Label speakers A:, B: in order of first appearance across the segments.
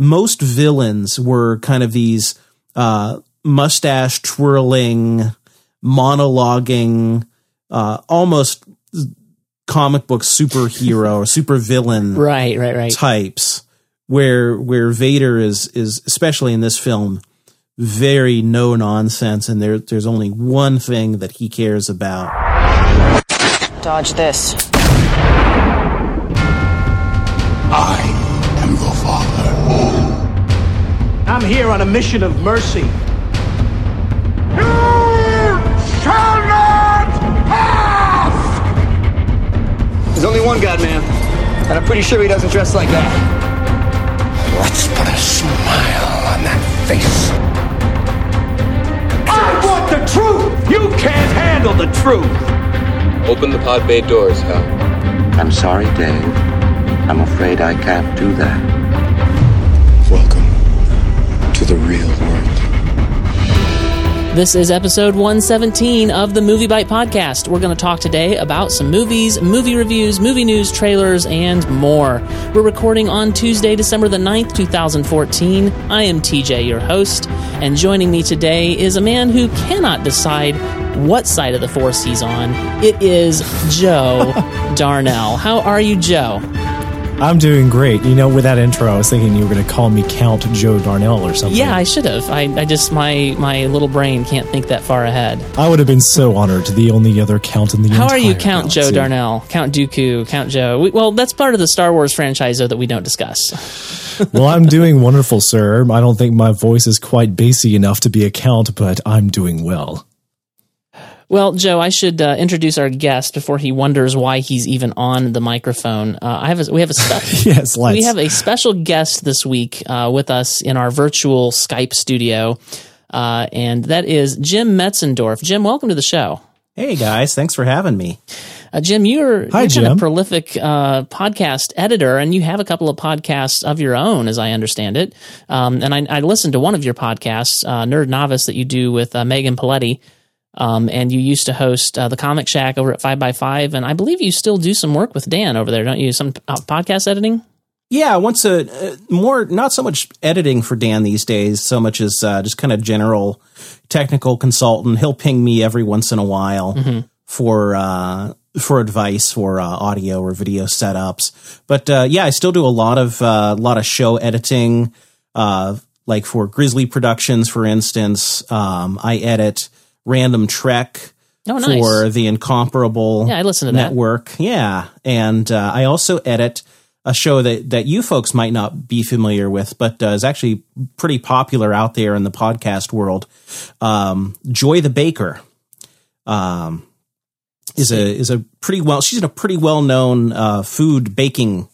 A: most villains were kind of these uh, mustache twirling, monologuing, uh, almost comic book superhero or supervillain
B: right, right, right.
A: types. Where where Vader is is especially in this film very no nonsense, and there there's only one thing that he cares about.
C: Dodge this.
D: Here on a mission of mercy.
E: You shall not pass!
F: There's only one God, man. And I'm pretty sure he doesn't dress like that.
E: Let's put a smile on that face.
D: I want the truth! You can't handle the truth!
G: Open the pod bay doors, Hal.
H: I'm sorry, Dave. I'm afraid I can't do that.
E: Welcome to the real world.
B: This is episode 117 of the MovieByte Podcast. We're going to talk today about some movies, movie reviews, movie news, trailers, and more. We're recording on Tuesday, December the 9th, 2014. I am TJ, your host, and joining me today is a man who cannot decide what side of the force he's on. It is Joe Darnell. How are you, Joe?
I: I'm doing great. You know, with that intro, I was thinking you were going to call me Count Joe Darnell or something.
B: Yeah, I should have. I, I just my my little brain can't think that far ahead.
I: I would have been so honored. To the only other Count in the
B: How are you, Count
I: galaxy.
B: Joe Darnell, Count Dooku, Count Joe? We, well, that's part of the Star Wars franchise though that we don't discuss.
I: well, I'm doing wonderful, sir. I don't think my voice is quite bassy enough to be a Count, but I'm doing well.
B: Well, Joe, I should uh, introduce our guest before he wonders why he's even on the microphone. Uh, I have a, we have a spe-
I: yes,
B: we have a special guest this week uh, with us in our virtual Skype studio, uh, and that is Jim Metzendorf. Jim, welcome to the show.
A: Hey guys, thanks for having me.
B: Uh, Jim, you're,
I: Hi,
B: you're
I: Jim.
B: of prolific uh, podcast editor, and you have a couple of podcasts of your own, as I understand it. Um, and I, I listened to one of your podcasts, uh, Nerd Novice, that you do with uh, Megan Paletti. Um, and you used to host uh, the Comic Shack over at Five by Five, and I believe you still do some work with Dan over there, don't you? Some uh, podcast editing.
A: Yeah, once a uh, more not so much editing for Dan these days, so much as uh, just kind of general technical consultant. He'll ping me every once in a while for uh, for advice for uh, audio or video setups. But uh, yeah, I still do a lot of uh, a lot of show editing, uh, like for Grizzly Productions, for instance. Um, I edit Random Trek
B: Oh, nice.
A: for the Incomparable
B: Yeah, I listen to that.
A: network. Yeah, and uh, I also edit a show that that you folks might not be familiar with, but uh, is actually pretty popular out there in the podcast world. Um, Joy the Baker um, is a is a pretty well. She's a pretty well known uh, food baking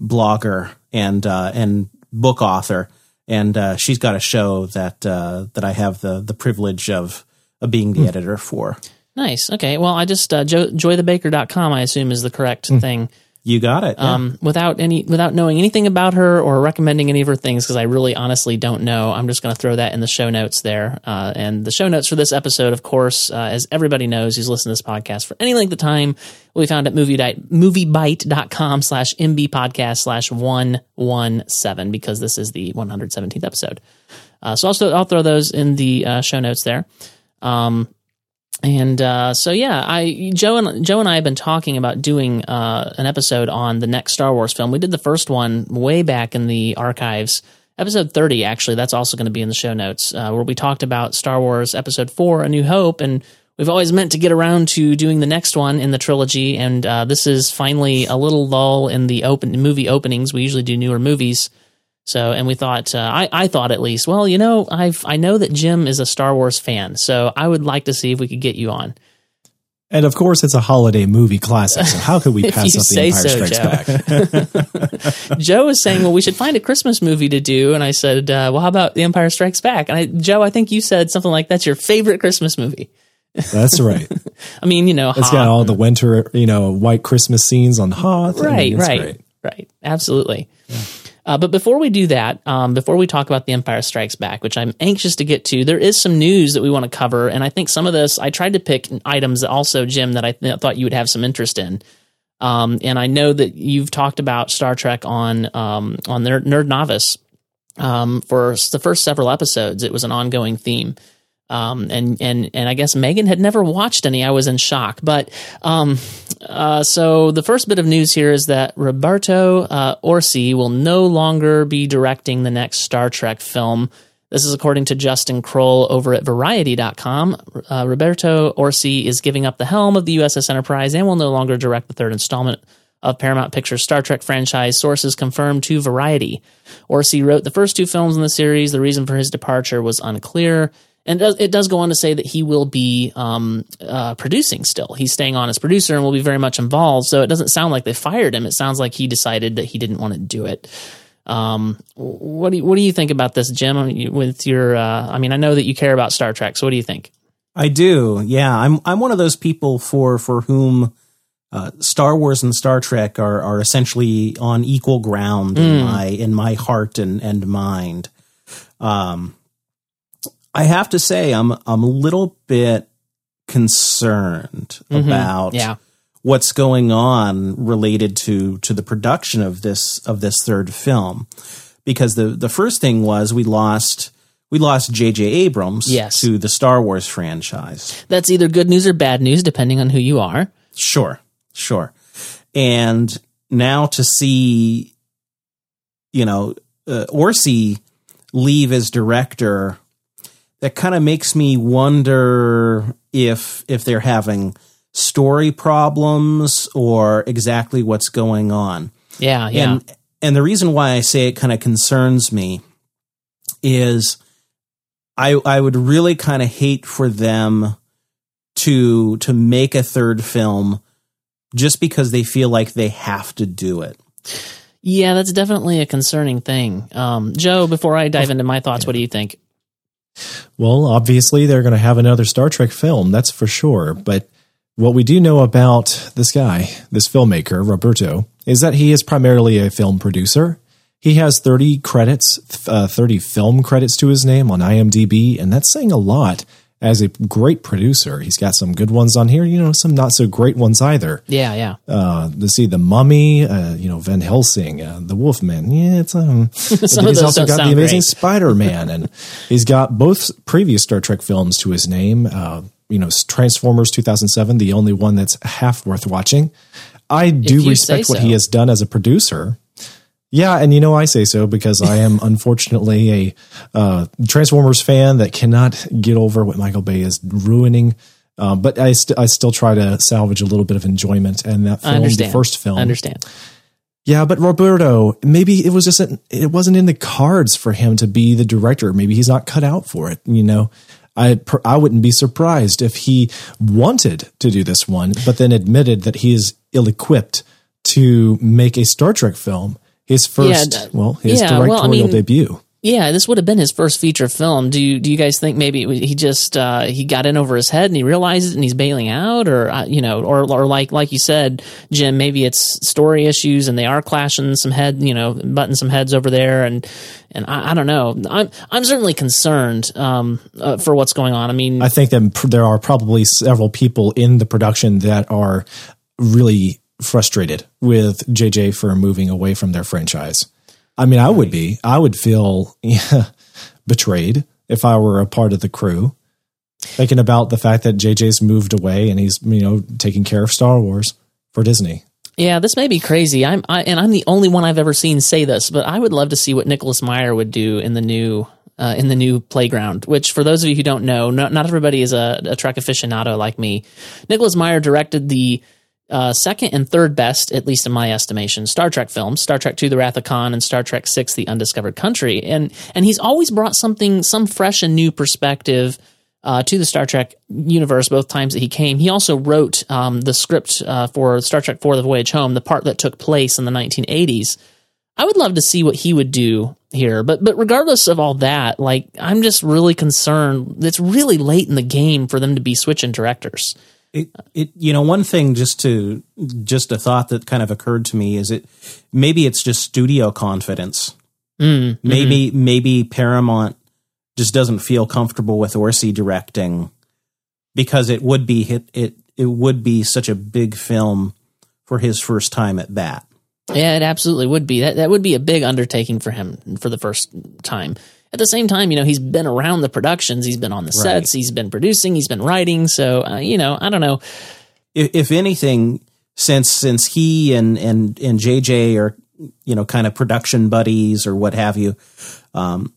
A: blogger and uh, and book author, and uh, she's got a show that uh, that I have the the privilege of of being the editor for.
B: Nice. Okay. Well, I just uh, jo- joythebaker.com, I assume, is the correct thing.
A: You got it. yeah.
B: um, without any without knowing anything about her or recommending any of her things because I really honestly don't know. I'm just going to throw that in the show notes there. Uh, and the show notes for this episode, of course, uh, as everybody knows who's listened to this podcast for any length of time, will be found at movie moviebyte.com slash mb podcast slash 117 because this is the 117th episode. Uh, so also I'll throw those in the uh, show notes there. Um, and uh, so yeah, I Joe and Joe and I have been talking about doing uh, an episode on the next Star Wars film. We did the first one way back in the archives, episode thirty. Actually, that's also going to be in the show notes, uh, where we talked about Star Wars Episode Four: A New Hope, and we've always meant to get around to doing the next one in the trilogy. And uh, this is finally a little lull in the open movie openings. We usually do newer movies. So, and we thought, uh, I, I thought at least, well, you know, I've, I know that Jim is a Star Wars fan, so I would like to see if we could get you on.
I: And of course, it's a holiday movie classic. So how could we pass up The Empire
B: so,
I: Strikes Back?
B: Joe was saying, well, we should find a Christmas movie to do. And I said, uh, well, how about The Empire Strikes Back? And I, Joe, I think you said something like that's your favorite Christmas movie.
I: That's right.
B: I mean, you know,
I: It's got all the winter, you know, white Christmas scenes on Hoth. I mean,
B: right, right,
I: great.
B: right. Absolutely. Uh, but before we do that, um, before we talk about The Empire Strikes Back, which I'm anxious to get to, there is some news that we want to cover, and I think some of this I tried to pick items also, Jim, that I th- thought you would have some interest in. Um, and I know that you've talked about Star Trek on um, on Nerd, Nerd Novice, um, for the first several episodes. It was an ongoing theme. Um, and, and, and I guess Megan had never watched any. I was in shock. But, um, uh, so the first bit of news here is that Roberto, uh, Orci will no longer be directing the next Star Trek film. This is according to Justin Kroll over at Variety.com. Uh, Roberto Orci is giving up the helm of the USS Enterprise and will no longer direct the third installment of Paramount Pictures' Star Trek franchise, sources confirmed to Variety. Orci wrote the first two films in the series. The reason for his departure was unclear. And it does, it does go on to say that he will be um, uh, producing still. He's staying on as producer and will be very much involved. So it doesn't sound like they fired him. It sounds like he decided that he didn't want to do it. Um, what do you, what do you think about this, Jim? I mean, With your, uh, I mean, I know that you care about Star Trek. So what do you think?
A: I do. Yeah, I'm I'm one of those people for for whom uh, Star Wars and Star Trek are are essentially on equal ground in my in my heart and and mind. Um, I have to say, I'm I'm a little bit concerned about
B: Yeah.
A: what's going on related to to the production of this of this third film because the the first thing was we lost we lost J.J. Abrams
B: Yes.
A: to the Star Wars franchise.
B: That's either good news or bad news, depending on who you are.
A: Sure, sure. And now to see, you know, uh, Orci leave as director, that kind of makes me wonder if if they're having story problems or exactly what's going on.
B: Yeah, yeah.
A: And and the reason why I say it kind of concerns me is I I would really kind of hate for them to to make a third film just because they feel like they have to do it.
B: Yeah, that's definitely a concerning thing. Um, Joe, before I dive into my thoughts, what do you think?
I: Well, obviously they're going to have another Star Trek film, that's for sure. But what we do know about this guy, this filmmaker, Roberto, is that he is primarily a film producer. He has 30 credits, uh, 30 film credits to his name on IMDb, and that's saying a lot as a great producer. He's got some good ones on here, you know, some not so great ones either.
B: Yeah, yeah.
I: Uh, to see the Mummy, uh, you know, Van Helsing, uh, the Wolfman. Yeah, it's um.
B: Some
I: but
B: of
I: he's also got the Amazing. Spider Man, and he's got both previous Star Trek films to his name. Uh, you know, Transformers 2007, the only one that's half worth watching. I do respect
B: say
I: what he has done as a producer. Yeah, and you know I say so because I am unfortunately a uh, Transformers fan that cannot get over what Michael Bay is ruining. Um, but I, st- I still try to salvage a little bit of enjoyment, and that film, the first film,
B: I understand.
I: yeah, but Roberto, maybe it was just it wasn't in the cards for him to be the director. Maybe he's not cut out for it. You know, I I wouldn't be surprised if he wanted to do this one, but then admitted that he is ill equipped to make a Star Trek film. His first,
B: d-
I: well, his
B: yeah, well, I
I: directorial
B: mean-
I: debut.
B: Yeah, this would have been his first feature film. Do you do you guys think maybe he just uh, he got in over his head and he realized it and he's bailing out, or uh, you know, or or like like you said, Jim, maybe it's story issues and they are clashing some head, you know, butting some heads over there, and and I, I don't know. I'm I'm certainly concerned um, uh, for what's going on. I mean,
I: I think that there are probably several people in the production that are really frustrated with JJ for moving away from their franchise. I mean, I would be. I would feel yeah, betrayed if I were a part of the crew. Thinking about the fact that JJ's moved away and he's, you know, taking care of Star Wars for Disney.
B: Yeah, this may be crazy. I'm I, and I'm the only one I've ever seen say this, but I would love to see what Nicholas Meyer would do in the new uh, in the new playground. Which, for those of you who don't know, not, not everybody is a, a Trek aficionado like me. Nicholas Meyer directed the uh, second and third best, at least in my estimation, Star Trek films: Star Trek II: The Wrath of Khan and Star Trek VI: The Undiscovered Country. And and he's always brought something, some fresh and new perspective uh, to the Star Trek universe both times that he came. He also wrote um, the script uh, for Star Trek IV The Voyage Home, the part that took place in the 1980s. I would love to see what he would do here. But but regardless of all that, like I'm just really concerned. It's really late in the game for them to be switching directors.
A: It, it, you know, one thing just to, just a thought that kind of occurred to me is it, maybe it's just studio confidence.
B: Mm,
A: Maybe, maybe Paramount just doesn't feel comfortable with Orci directing because it would be hit, it, it would be such a big film for his first time at bat.
B: Yeah, it absolutely would be. That that would be a big undertaking for him for the first time. At the same time, you know, he's been around the productions, he's been on the sets, he's been producing, he's been writing. So, uh, you know, I don't know.
A: if, if anything, since since he and and and JJ are you know kind of production buddies or what have you, um,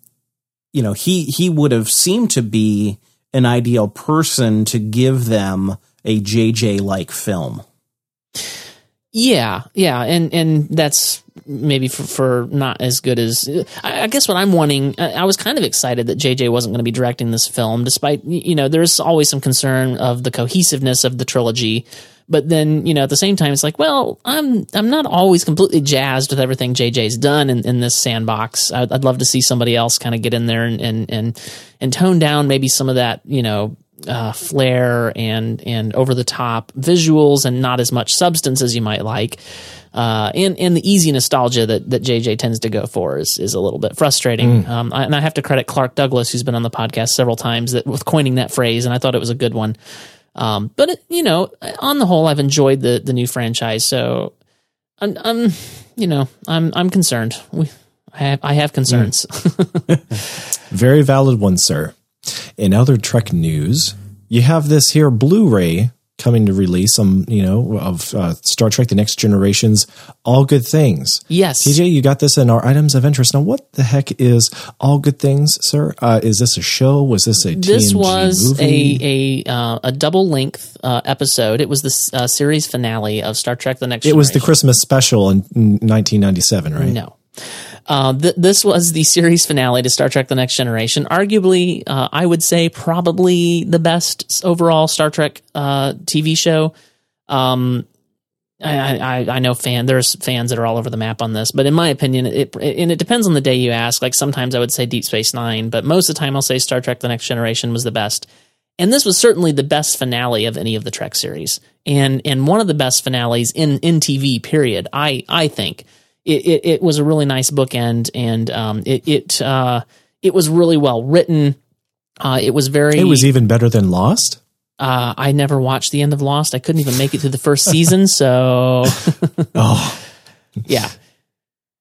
A: you know he he would have seemed to be an ideal person to give them a JJ like film.
B: Yeah, yeah, and and that's maybe for, for not as good as I, I guess what I'm wanting. I, I was kind of excited that JJ wasn't going to be directing this film, despite you know there's always some concern of the cohesiveness of the trilogy. But then you know at the same time it's like, well, I'm I'm not always completely jazzed with everything JJ's done in, in this sandbox. I'd, I'd love to see somebody else kind of get in there and and and and tone down maybe some of that you know uh, flair and and over the top visuals and not as much substance as you might like. Uh, and and the easy nostalgia that, that JJ tends to go for is is a little bit frustrating. Um, I, and I have to credit Clark Douglas, who's been on the podcast several times, that with coining that phrase, and I thought it was a good one. Um, but it, you know, on the whole, I've enjoyed the the new franchise. So I'm, I'm you know, I'm I'm concerned. We, I have I have concerns.
I: Very valid one, sir. In other Trek news, you have this here Blu-ray coming to release some, you know, of uh, Star Trek: The Next Generation's All Good Things.
B: yes,
I: TJ, you got this in our items of interest. Now, what the heck is All Good Things, sir? Uh, is this a show? Was this a
B: this
I: TNG
B: was
I: movie?
B: a a uh, a double length uh, episode. It was the uh, series finale of Star Trek: The Next.
I: It was the Christmas special in 1997, right?
B: No. Uh, th- this was the series finale to Star Trek: The Next Generation. Arguably, uh, I would say probably the best overall Star Trek uh, TV show. Um, I, I, I know fan there's fans that are all over the map on this, but in my opinion, it and it depends on the day you ask. Like sometimes I would say Deep Space Nine, but most of the time I'll say Star Trek: The Next Generation was the best. And this was certainly the best finale of any of the Trek series, and and one of the best finales in in TV. Period. I I think it it, it was a really nice bookend, and um it it uh it was really well written. Uh, it was very.
I: It was even better than Lost.
B: Uh, I never watched the end of Lost. I couldn't even make it through the first season, so
I: Oh,
B: yeah.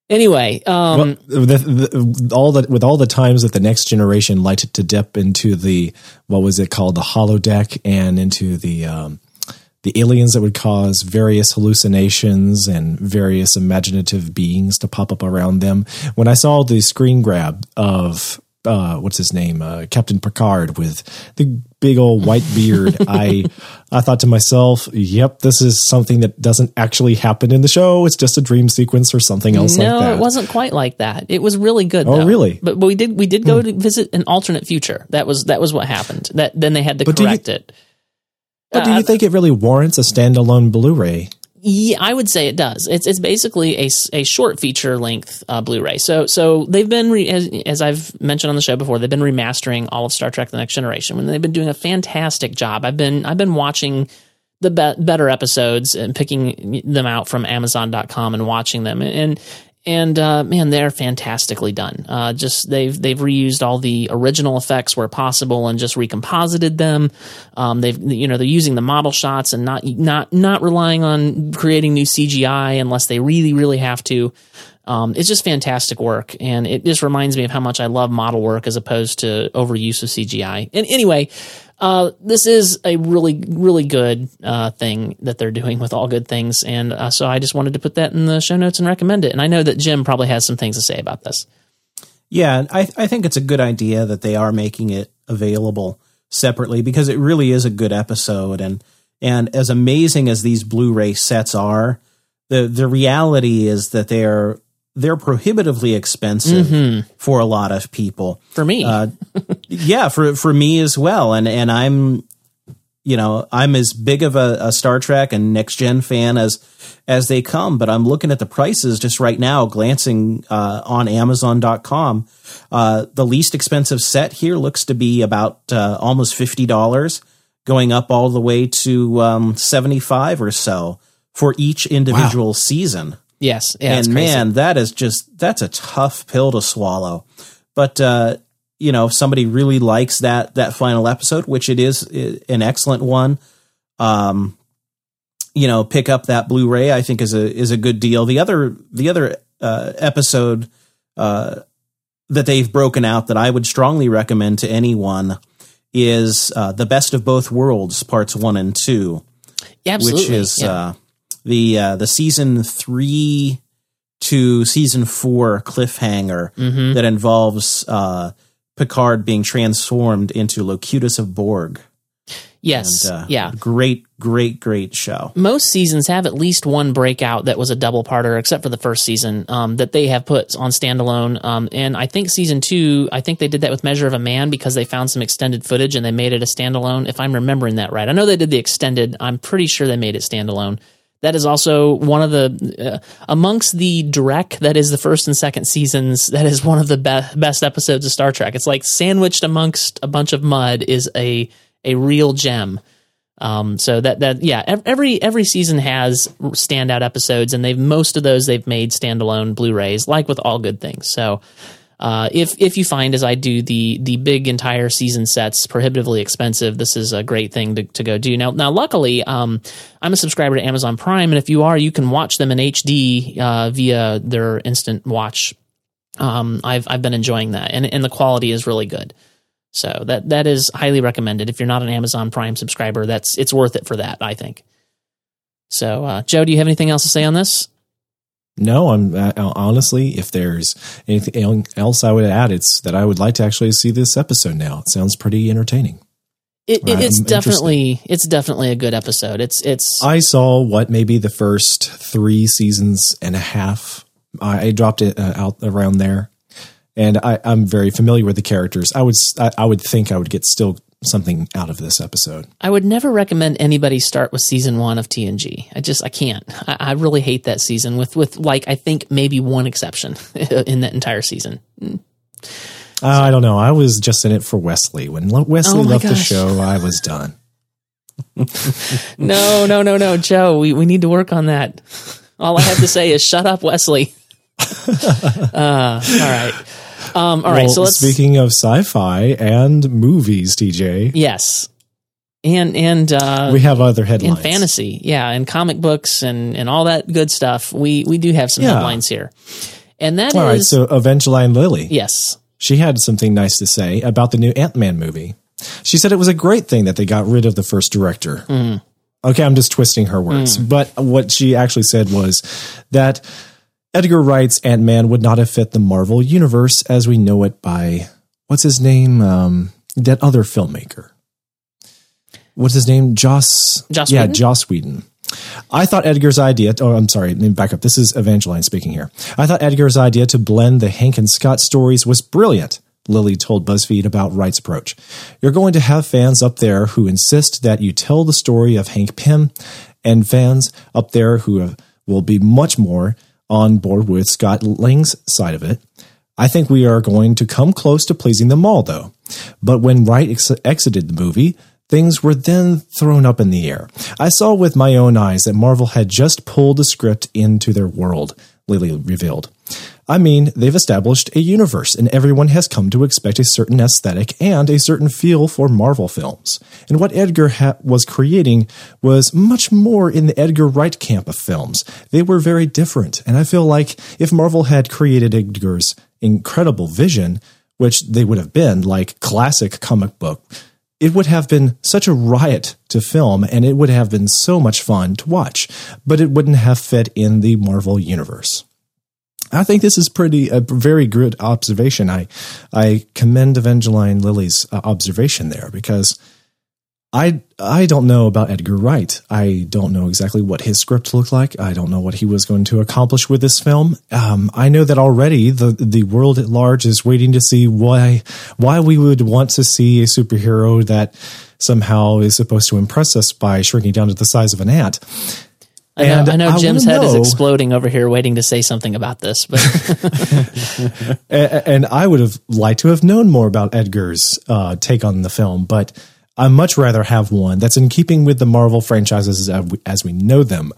B: Anyway, um,
I: well, the, the, all the with all the times that the next generation liked to dip into the what was it called the holodeck and into the um, the aliens that would cause various hallucinations and various imaginative beings to pop up around them. When I saw the screen grab of uh, what's his name, uh, Captain Picard with the big old white beard, I I thought to myself, "Yep, this is something that doesn't actually happen in the show. It's just a dream sequence or something else
B: no,
I: like that."
B: it wasn't quite like that. It was really good.
I: Oh,
B: though.
I: really?
B: But, but we did we did go to visit an alternate future. That was that was what happened. That then they had to
I: But do you-
B: correct it.
I: But do
B: Uh,
I: you think it really warrants a standalone Blu-ray?
B: Yeah, I would say it does. It's it's basically a, a short feature length uh, Blu-ray. So so they've been re- as, as I've mentioned on the show before, they've been remastering all of Star Trek: The Next Generation, and they've been doing a fantastic job. I've been I've been watching the be- better episodes and picking them out from Amazon.com and watching them and. And uh, man, they're fantastically done. Uh, just they've they've reused all the original effects where possible and just recomposited them. Um, they've you know they're using the model shots and not not not relying on creating new CGI unless they really really have to. Um, it's just fantastic work, and it just reminds me of how much I love model work as opposed to overuse of CGI. And anyway, uh, this is a really really good uh, thing that they're doing with all good things, and uh, so I just wanted to put that in the show notes and recommend it. And I know that Jim probably has some things to say about this.
A: Yeah, I, I think it's a good idea that they are making it available separately because it really is a good episode and and as amazing as these Blu-ray sets are, the the reality is that they're they're prohibitively expensive for a lot of people.
B: For me,
A: Uh, yeah, for for me as well, and and I'm, you know, I'm as big of a, a Star Trek and Next Gen fan as as they come. But I'm looking at the prices just right now, glancing uh, on Amazon.com. Uh, the least expensive set here looks to be about uh, almost fifty dollars, going up all the way to um, seventy five or so for each individual season
B: yes, yeah,
A: and man, that is just that's a tough pill to swallow. But uh, you know, if somebody really likes that that final episode, which it is an excellent one, um, you know, pick up that Blu-ray, I think is a is a good deal. The other the other uh, episode uh, that they've broken out that I would strongly recommend to anyone is uh, the Best of Both Worlds, parts one and two,
B: Yeah, absolutely.
A: which is
B: yeah.
A: uh, the uh, the season three to season four cliffhanger
B: Mm-hmm.
A: that involves uh, Picard being transformed into Locutus of Borg.
B: yes,
A: And, uh,
B: yeah.
A: great, great, great show.
B: most seasons have at least one breakout that was a double parter, except for the first season um, that they have put on standalone. Um, and I think season two, I think they did that with Measure of a Man because they found some extended footage and they made it a standalone. If I'm remembering that right, I know they did the extended. I'm pretty sure they made it standalone. That is also one of the uh, amongst the Drek that is the first and second seasons. That is one of the be- best episodes of Star Trek. It's like sandwiched amongst a bunch of mud is a a real gem. Um, so that that yeah, every every season has standout episodes, and they've most of those they've made standalone Blu-rays, like with all good things. So. Uh, if if you find as I do the the big entire season sets prohibitively expensive, this is a great thing to, to go do. Now now luckily, um, I'm a subscriber to Amazon Prime, and if you are, you can watch them in HD uh, via their instant watch. Um, I've I've been enjoying that, and and the quality is really good. So that that is highly recommended. If you're not an Amazon Prime subscriber, that's it's worth it for that. I think. So, uh, Joe, do you have anything else to say on this?
I: No, I'm uh, honestly, if there's anything else I would add, it's that I would like to actually see this episode now. It sounds pretty entertaining.
B: It, it,
I: I'm
B: it's definitely it's definitely a good episode. It's it's
I: I saw what maybe the first three seasons and a half. I, I dropped it uh, out around there, and I, I'm very familiar with the characters. I would I would think I would get still something out of this episode.
B: I would never recommend anybody start with season one of TNG. I just I can't. I, I really hate that season with with like I think maybe one exception in that entire season.
I: Uh, I don't know. I was just in it for Wesley. When Wesley
B: Oh
I: left the show, I was done.
B: No, no, no, no, Joe. We we need to work on that. All I have to say is shut up, Wesley. uh, all right. Um, all right.
I: Well,
B: So let's
I: speaking of sci-fi and movies, TJ,
B: yes, and and uh,
I: we have other headlines.
B: in fantasy, yeah, and comic books and and all that good stuff. We we do have some
I: Yeah.
B: headlines here, and that is
I: All right, so Evangeline Lilly.
B: yes.
I: She had something nice to say about the new Ant Man movie. She said it was a great thing that they got rid of the first director.
B: Mm.
I: Okay, I'm just twisting her words. But what she actually said was that Edgar Wright's Ant Man would not have fit the Marvel universe as we know it by, what's his name? Um, that other filmmaker. What's his name? Joss.
B: Joss
I: yeah,
B: Whedon?
I: Joss Whedon. I thought Edgar's idea. Oh, I'm sorry. Let me back up. This is Evangeline speaking here. I thought Edgar's idea to blend the Hank and Scott stories was brilliant. Lilly told BuzzFeed about Wright's approach. You're going to have fans up there who insist that you tell the story of Hank Pym, and fans up there who have, will be much more on board with Scott Lang's side of it. I think we are going to come close to pleasing them all, though. But when Wright ex- exited the movie, things were then thrown up in the air. I saw with my own eyes that Marvel had just pulled the script into their world, Lilly revealed. I mean, they've established a universe, and everyone has come to expect a certain aesthetic and a certain feel for Marvel films. And what Edgar ha- was creating was much more in the Edgar Wright camp of films. They were very different, and I feel like if Marvel had created Edgar's incredible vision, which they would have been like classic comic book, it would have been such a riot to film and it would have been so much fun to watch, but it wouldn't have fit in the Marvel universe. I think this is pretty a very good observation. I I commend Evangeline Lilly's uh, observation there because I I don't know about Edgar Wright. I don't know exactly what his script looked like. I don't know what he was going to accomplish with this film. Um, I know that already the the world at large is waiting to see why why we would want to see a superhero that somehow is supposed to impress us by shrinking down to the size of an ant.
B: I know, I know
I: I
B: Jim's head is exploding over here, waiting to say something about this. But
I: A- and I would have liked to have known more about Edgar's uh, take on the film, but I much rather have one that's in keeping with the Marvel franchises as we, as we know them.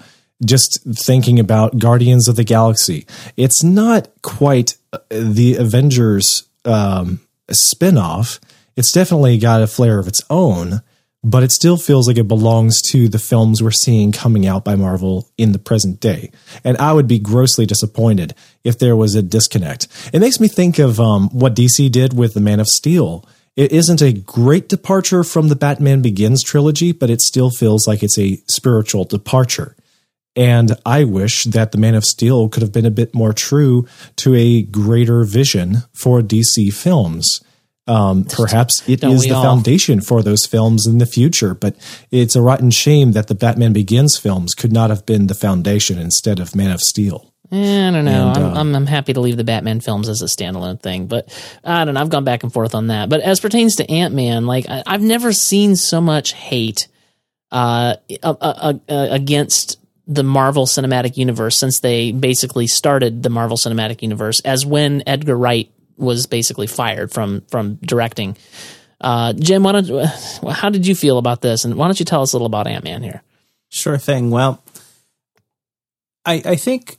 I: Just thinking about Guardians of the Galaxy, it's not quite uh, the Avengers um, spinoff. It's definitely got a flair of its own, but it still feels like it belongs to the films we're seeing coming out by Marvel in the present day. And I would be grossly disappointed if there was a disconnect. It makes me think of um, what DC did with The Man of Steel. It isn't a great departure from the Batman Begins trilogy, but it still feels like it's a spiritual departure. And I wish that The Man of Steel could have been a bit more true to a greater vision for DC films. Um, perhaps it
B: Don't
I: is the
B: all?
I: foundation for those films in the future, but it's a rotten shame that the Batman Begins films could not have been the foundation instead of Man of Steel.
B: Eh, I don't know.
I: And,
B: I'm,
I: uh,
B: I'm I'm happy to leave the Batman films as a standalone thing, but I don't know. I've gone back and forth on that. But as pertains to Ant Man, like I, I've never seen so much hate uh, uh, uh, uh, against the Marvel Cinematic Universe since they basically started the Marvel Cinematic Universe as when Edgar Wright was basically fired from from directing. Uh, Jim, why don't how did you feel about this, and why don't you tell us a little about Ant Man here?
A: Sure thing. Well, I, I think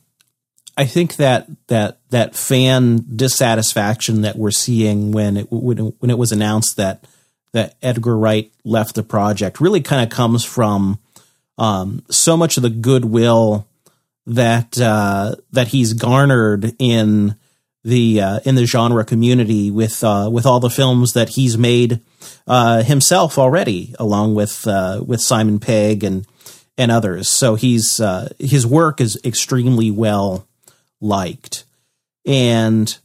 A: I think that that that fan dissatisfaction that we're seeing when it when it, when it was announced that that Edgar Wright left the project really kind of comes from um, so much of the goodwill that uh, that he's garnered in the uh, in the genre community with uh, with all the films that he's made uh, himself already, along with uh, with Simon Pegg and and others. So he's uh, his work is extremely well liked, and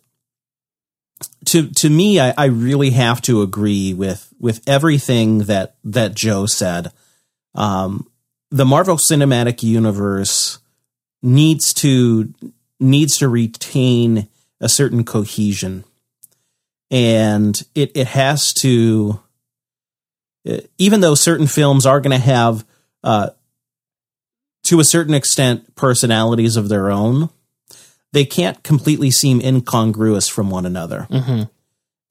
A: to to me, I, I really have to agree with with everything that that Joe said. Um, the Marvel Cinematic Universe needs to needs to retain a certain cohesion, and it it has to. uh, Even though certain films are going to have, uh, to a certain extent, personalities of their own, they can't completely seem incongruous from one another.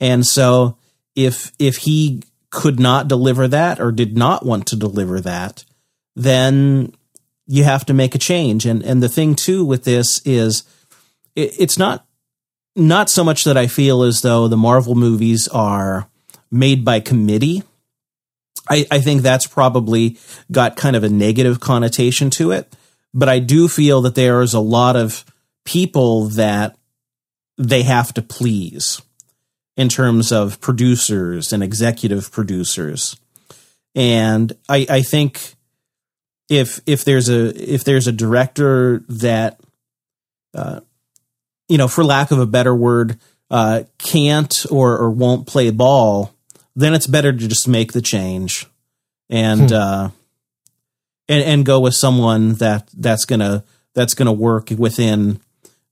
A: And so if if he could not deliver that or did not want to deliver that, then you have to make a change. And and the thing too with this is it, it's not not so much that I feel as though the Marvel movies are made by committee. I, I think that's probably got kind of a negative connotation to it. But I do feel that there is a lot of people that they have to please in terms of producers and executive producers. And I, I think if if there's a if there's a director that uh, you know, for lack of a better word, uh, can't or, or won't play ball, then it's better to just make the change and uh, and and go with someone that that's gonna that's gonna work within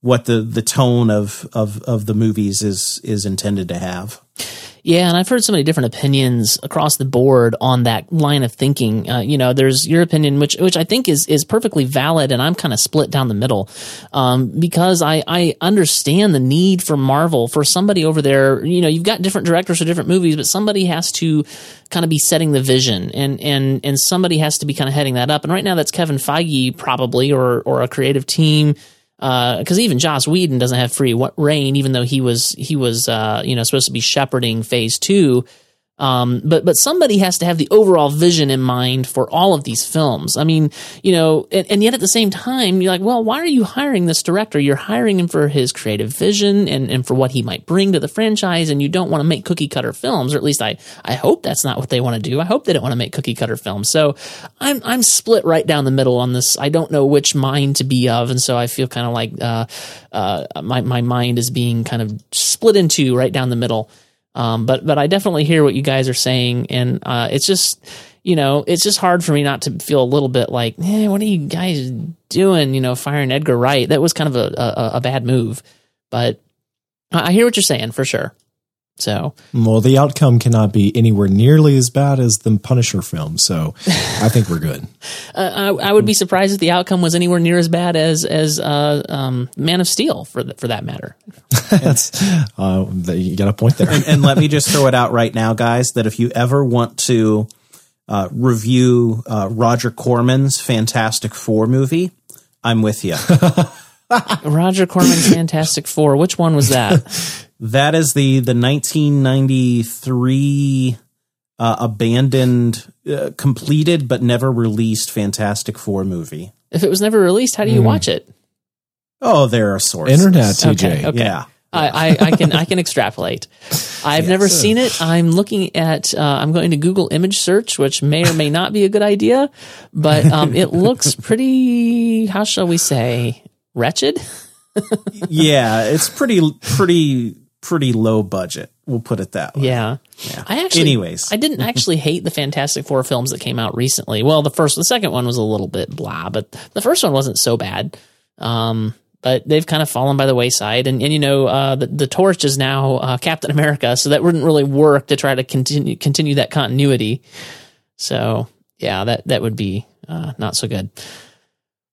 A: what the the tone of of of the movies is is intended to have.
B: Yeah, and I've heard so many different opinions across the board on that line of thinking. Uh, you know, there's your opinion, which which I think is is perfectly valid, and I'm kind of split down the middle um, because I I understand the need for Marvel for somebody over there. You know, you've got different directors for different movies, but somebody has to kind of be setting the vision, and and and somebody has to be kind of heading that up. And right now, that's Kevin Feige probably, or or a creative team because even Joss Whedon doesn't have free reign, even though he was he was uh, you know supposed to be shepherding Phase Two. Um, but but somebody has to have the overall vision in mind for all of these films. I mean, you know, and, and yet at the same time, you're like, well, why are you hiring this director? You're hiring him for his creative vision and, and for what he might bring to the franchise, and you don't want to make cookie cutter films, or at least I I hope that's not what they want to do. I hope they don't want to make cookie cutter films. So I'm I'm split right down the middle on this. I don't know which mind to be of, and so I feel kind of like uh, uh, my my mind is being kind of split in two right down the middle. Um, but but I definitely hear what you guys are saying, and uh, it's just you know it's just hard for me not to feel a little bit like, eh, what are you guys doing? You know, firing Edgar Wright that was kind of a a, a bad move. But I hear what you're saying for sure. So
I: Well, the outcome cannot be anywhere nearly as bad as the Punisher film, so I think we're good.
B: uh, I, I would be surprised if the outcome was anywhere near as bad as as uh, um, Man of Steel for th- for that matter.
I: That's uh, you got a point there.
A: and, and let me just throw it out right now, guys, that if you ever want to uh, review uh, Roger Corman's Fantastic Four movie, I'm with you.
B: Roger Corman's Fantastic Four. Which one was that?
A: That is the the 1993 uh, abandoned, uh, completed but never released Fantastic Four movie.
B: If it was never released, how do you watch it?
A: Oh, there are sources.
I: Internet, TJ.
B: Okay, okay.
A: Yeah.
B: I, I, I can I can extrapolate. I've never seen it. I'm looking at. Uh, I'm going to Google image search, which may or may not be a good idea, but um, it looks pretty. How shall we say? Wretched.
A: yeah, it's pretty, pretty, pretty low budget. We'll put it that way.
B: Yeah.
A: Yeah.
B: I actually,
A: Anyways.
B: I didn't actually hate the Fantastic Four films that came out recently. Well, the first, the second one was a little bit blah, but the first one wasn't so bad. Um, but they've kind of fallen by the wayside, and and you know, uh, the the torch is now uh, Captain America, so that wouldn't really work to try to continue continue that continuity. So yeah, that that would be uh, not so good.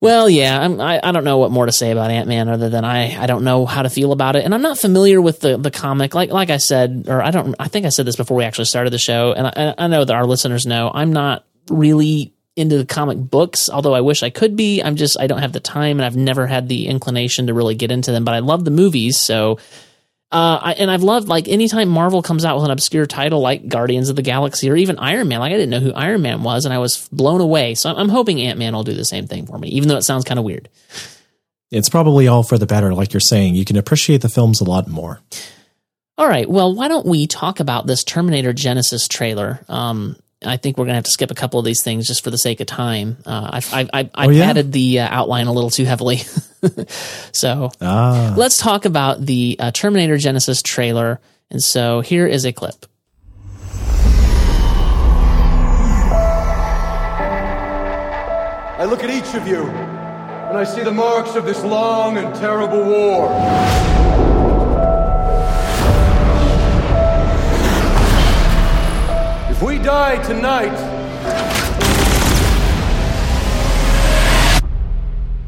B: Well, yeah, I'm, I I don't know what more to say about Ant Man other than I I don't know how to feel about it, and I'm not familiar with the the comic. Like like I said, or I don't I think I said this before we actually started the show, and I, I know that our listeners know I'm not really into the comic books, although I wish I could be. I'm just I don't have the time, and I've never had the inclination to really get into them. But I love the movies, so. Uh, I, and I've loved like anytime Marvel comes out with an obscure title like Guardians of the Galaxy or even Iron Man. Like I didn't know who Iron Man was, and I was blown away. So I'm, I'm hoping Ant Man will do the same thing for me, even though it sounds kind of weird.
I: It's probably all for the better, like you're saying. You can appreciate the films a lot more.
B: All right. Well, why don't we talk about this Terminator Genisys trailer? Um, I think we're going to have to skip a couple of these things just for the sake of time. Uh, I've, I've, I've, I've
I: Oh, yeah?
B: added the uh, outline a little too heavily. so
I: Ah,
B: let's talk about the uh, Terminator Genisys trailer. And so here is a clip.
D: I look at each of you, and I see the marks of this long and terrible war. If we die tonight,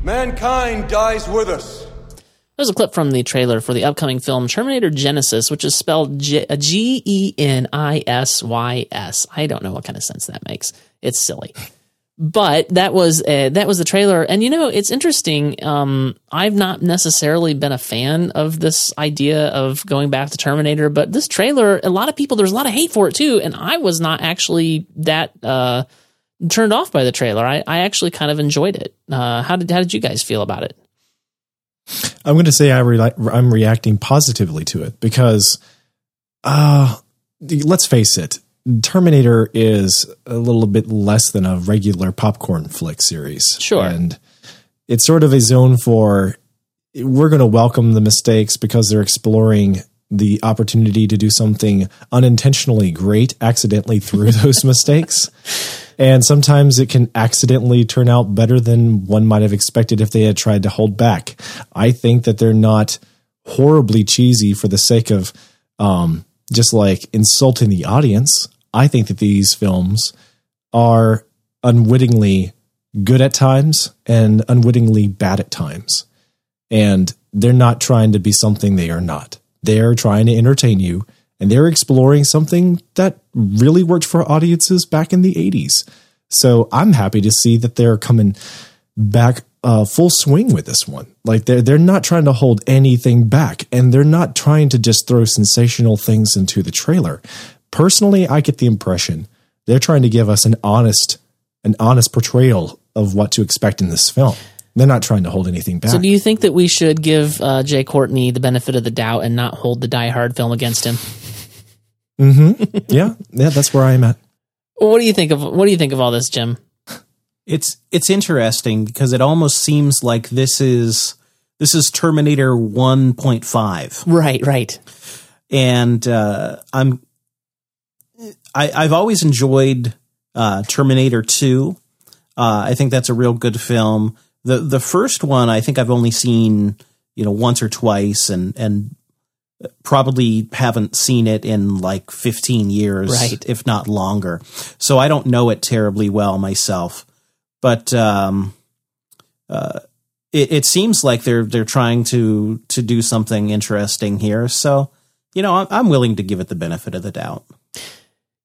D: mankind dies with us.
B: There's a clip from the trailer for the upcoming film Terminator Genisys, which is spelled G uh, E N I S Y S. I don't know what kind of sense that makes. It's silly. But that was uh, that was the trailer, and you know it's interesting. Um, I've not necessarily been a fan of this idea of going back to Terminator, but this trailer, a lot of people, there's a lot of hate for it too, and I was not actually that uh, turned off by the trailer. I, I actually kind of enjoyed it. Uh, how did how did you guys feel about it?
I: I'm going to say I I'm reacting positively to it because, uh, let's face it, Terminator is a little bit less than a regular popcorn flick series.
B: Sure.
I: And it's sort of a zone for we're going to welcome the mistakes because they're exploring the opportunity to do something unintentionally great accidentally through those mistakes. And sometimes it can accidentally turn out better than one might have expected if they had tried to hold back. I think that they're not horribly cheesy for the sake of um, just like insulting the audience. I think that these films are unwittingly good at times and unwittingly bad at times. And they're not trying to be something they are not. They're trying to entertain you and they're exploring something that really worked for audiences back in the 80s. So I'm happy to see that they're coming back uh, full swing with this one. Like they're they're not trying to hold anything back, and they're not trying to just throw sensational things into the trailer. Personally, I get the impression they're trying to give us an honest an honest portrayal of what to expect in this film. They're not trying to hold anything back.
B: So, do you think that we should give uh, Jai Courtney the benefit of the doubt and not hold the Die Hard film against him?
I: yeah, yeah, that's where I am at.
B: What do you think of What do you think of all this, Jim?
A: It's it's interesting because it almost seems like this is this is Terminator 1.5.
B: Right, right.
A: and uh, I'm I, I've always enjoyed uh, Terminator Two. Uh, I think that's a real good film. the The first one, I think I've only seen you know once or twice, and and probably haven't seen it in like fifteen years,
B: Right.
A: if not longer. So I don't know it terribly well myself, but um, uh, it, it seems like they're they're trying to to do something interesting here. So you know, I'm, I'm willing to give it the benefit of the doubt.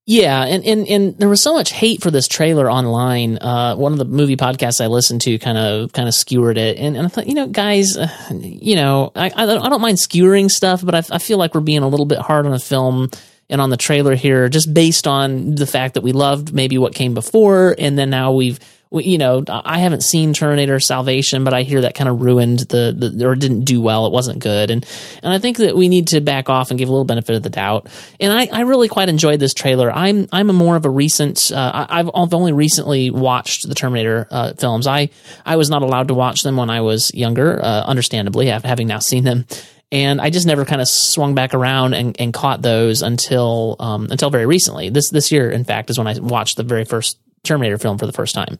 B: Yeah, and, and and there was so much hate for this trailer online. Uh, one of the movie podcasts I listened to kind of kind of skewered it, and, and I thought, you know, guys, uh, you know, I I don't, I don't mind skewering stuff, but I, I feel like we're being a little bit hard on a film and on the trailer here, just based on the fact that we loved maybe what came before, and then now we've we, you know, I haven't seen Terminator Salvation, but I hear that kind of ruined the, the, or didn't do well. It wasn't good. And, and I think that we need to back off and give a little benefit of the doubt. And I, I really quite enjoyed this trailer. I'm, I'm a more of a recent, uh, I, have I've only recently watched the Terminator, uh, films. I, I was not allowed to watch them when I was younger, uh, understandably, having now seen them and I just never kind of swung back around and, and caught those until um, until very recently. This this year, in fact, is when I watched the very first Terminator film for the first time.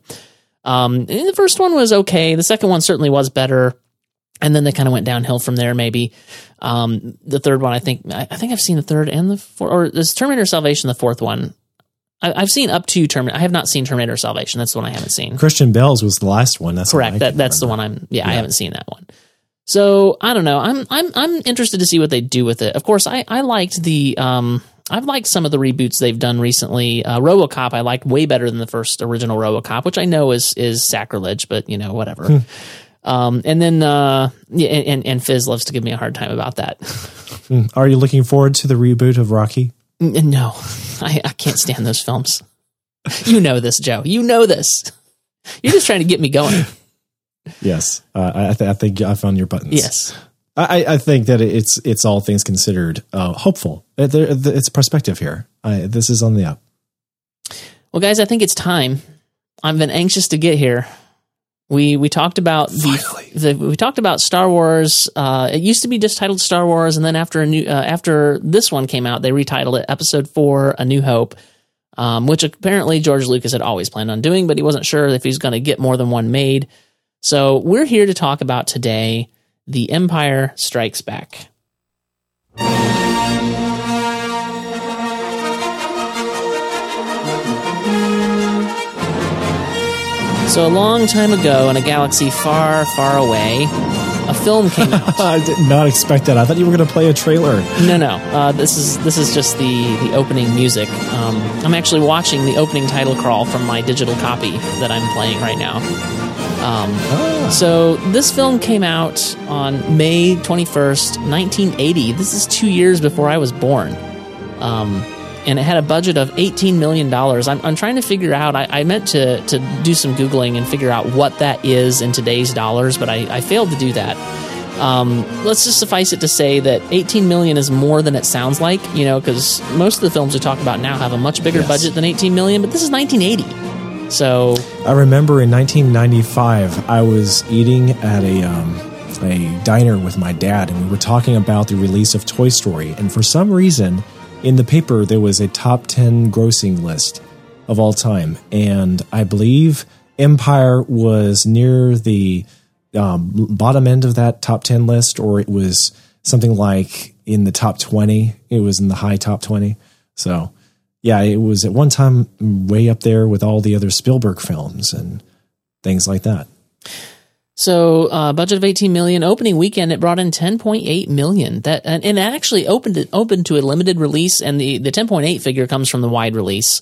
B: Um, the first one was okay. The second one certainly was better. And then they kind of went downhill from there. Maybe um, the third one, I think, I, I, think I've seen the third and the fourth, or is Terminator Salvation the fourth one? I, have seen up to Terminator. I have not seen Terminator Salvation. That's the one I haven't seen.
I: Christian Bale's was the last one. That's
B: correct. That, that's remember. the one I'm. Yeah, yeah, I haven't seen that one. So I don't know. I'm I'm I'm interested to see what they do with it. Of course, I I liked the um I've liked some of the reboots they've done recently. Uh, RoboCop I liked way better than the first original RoboCop, which I know is is sacrilege, but you know whatever. Hmm. Um, and then uh, yeah, and, and Fizz loves to give me a hard time about that.
I: Hmm. Are you looking forward to the reboot of Rocky?
B: No, I, I can't stand those films. You know this, Joe. You know this. You're just trying to get me going.
I: Yes, uh, I, th- I think I found your buttons.
B: Yes.
I: I, I think that it's it's all things considered uh, hopeful. It's perspective here. I, this is on the up.
B: Well, guys, I think it's time. I've been anxious to get here. We we talked about the, the, we talked about Star Wars. Uh, it used to be just titled Star Wars, and then after a new uh, after this one came out, they retitled it Episode Four: A New Hope, um, which apparently George Lucas had always planned on doing, but he wasn't sure if he's going to get more than one made. So we're here to talk about today the Empire Strikes Back. So, a long time ago in a galaxy far, far away, a film came out.
I: I did not expect that. I thought you were going to play a trailer.
B: No, no. Uh, this is this is just the the opening music. Um, I'm actually watching the opening title crawl from my digital copy that I'm playing right now. Um, ah. So this film came out on May 21st, 1980. This is two years before I was born. Um, and it had a budget of $18 million. I'm, I'm trying to figure out, I, I, meant to, to do some Googling and figure out what that is in today's dollars, but I, I failed to do that. Um, let's just suffice it to say that 18 million is more than it sounds like, you know, because most of the films we talk about now have a much bigger yes. budget than 18 million, but this is 1980. So
I: I remember in 1995, I was eating at a um, a diner with my dad, and we were talking about the release of Toy Story. And for some reason, in the paper there was a top 10 grossing list of all time, and I believe Empire was near the um, bottom end of that top 10 list, or it was something like in the top 20. It was in the high top 20. So yeah, it was at one time way up there with all the other Spielberg films and things like that.
B: So, uh, budget of 18 million. Opening weekend, it brought in 10.8 million. That and, and it actually opened it opened to a limited release, and the the 10.8 figure comes from the wide release.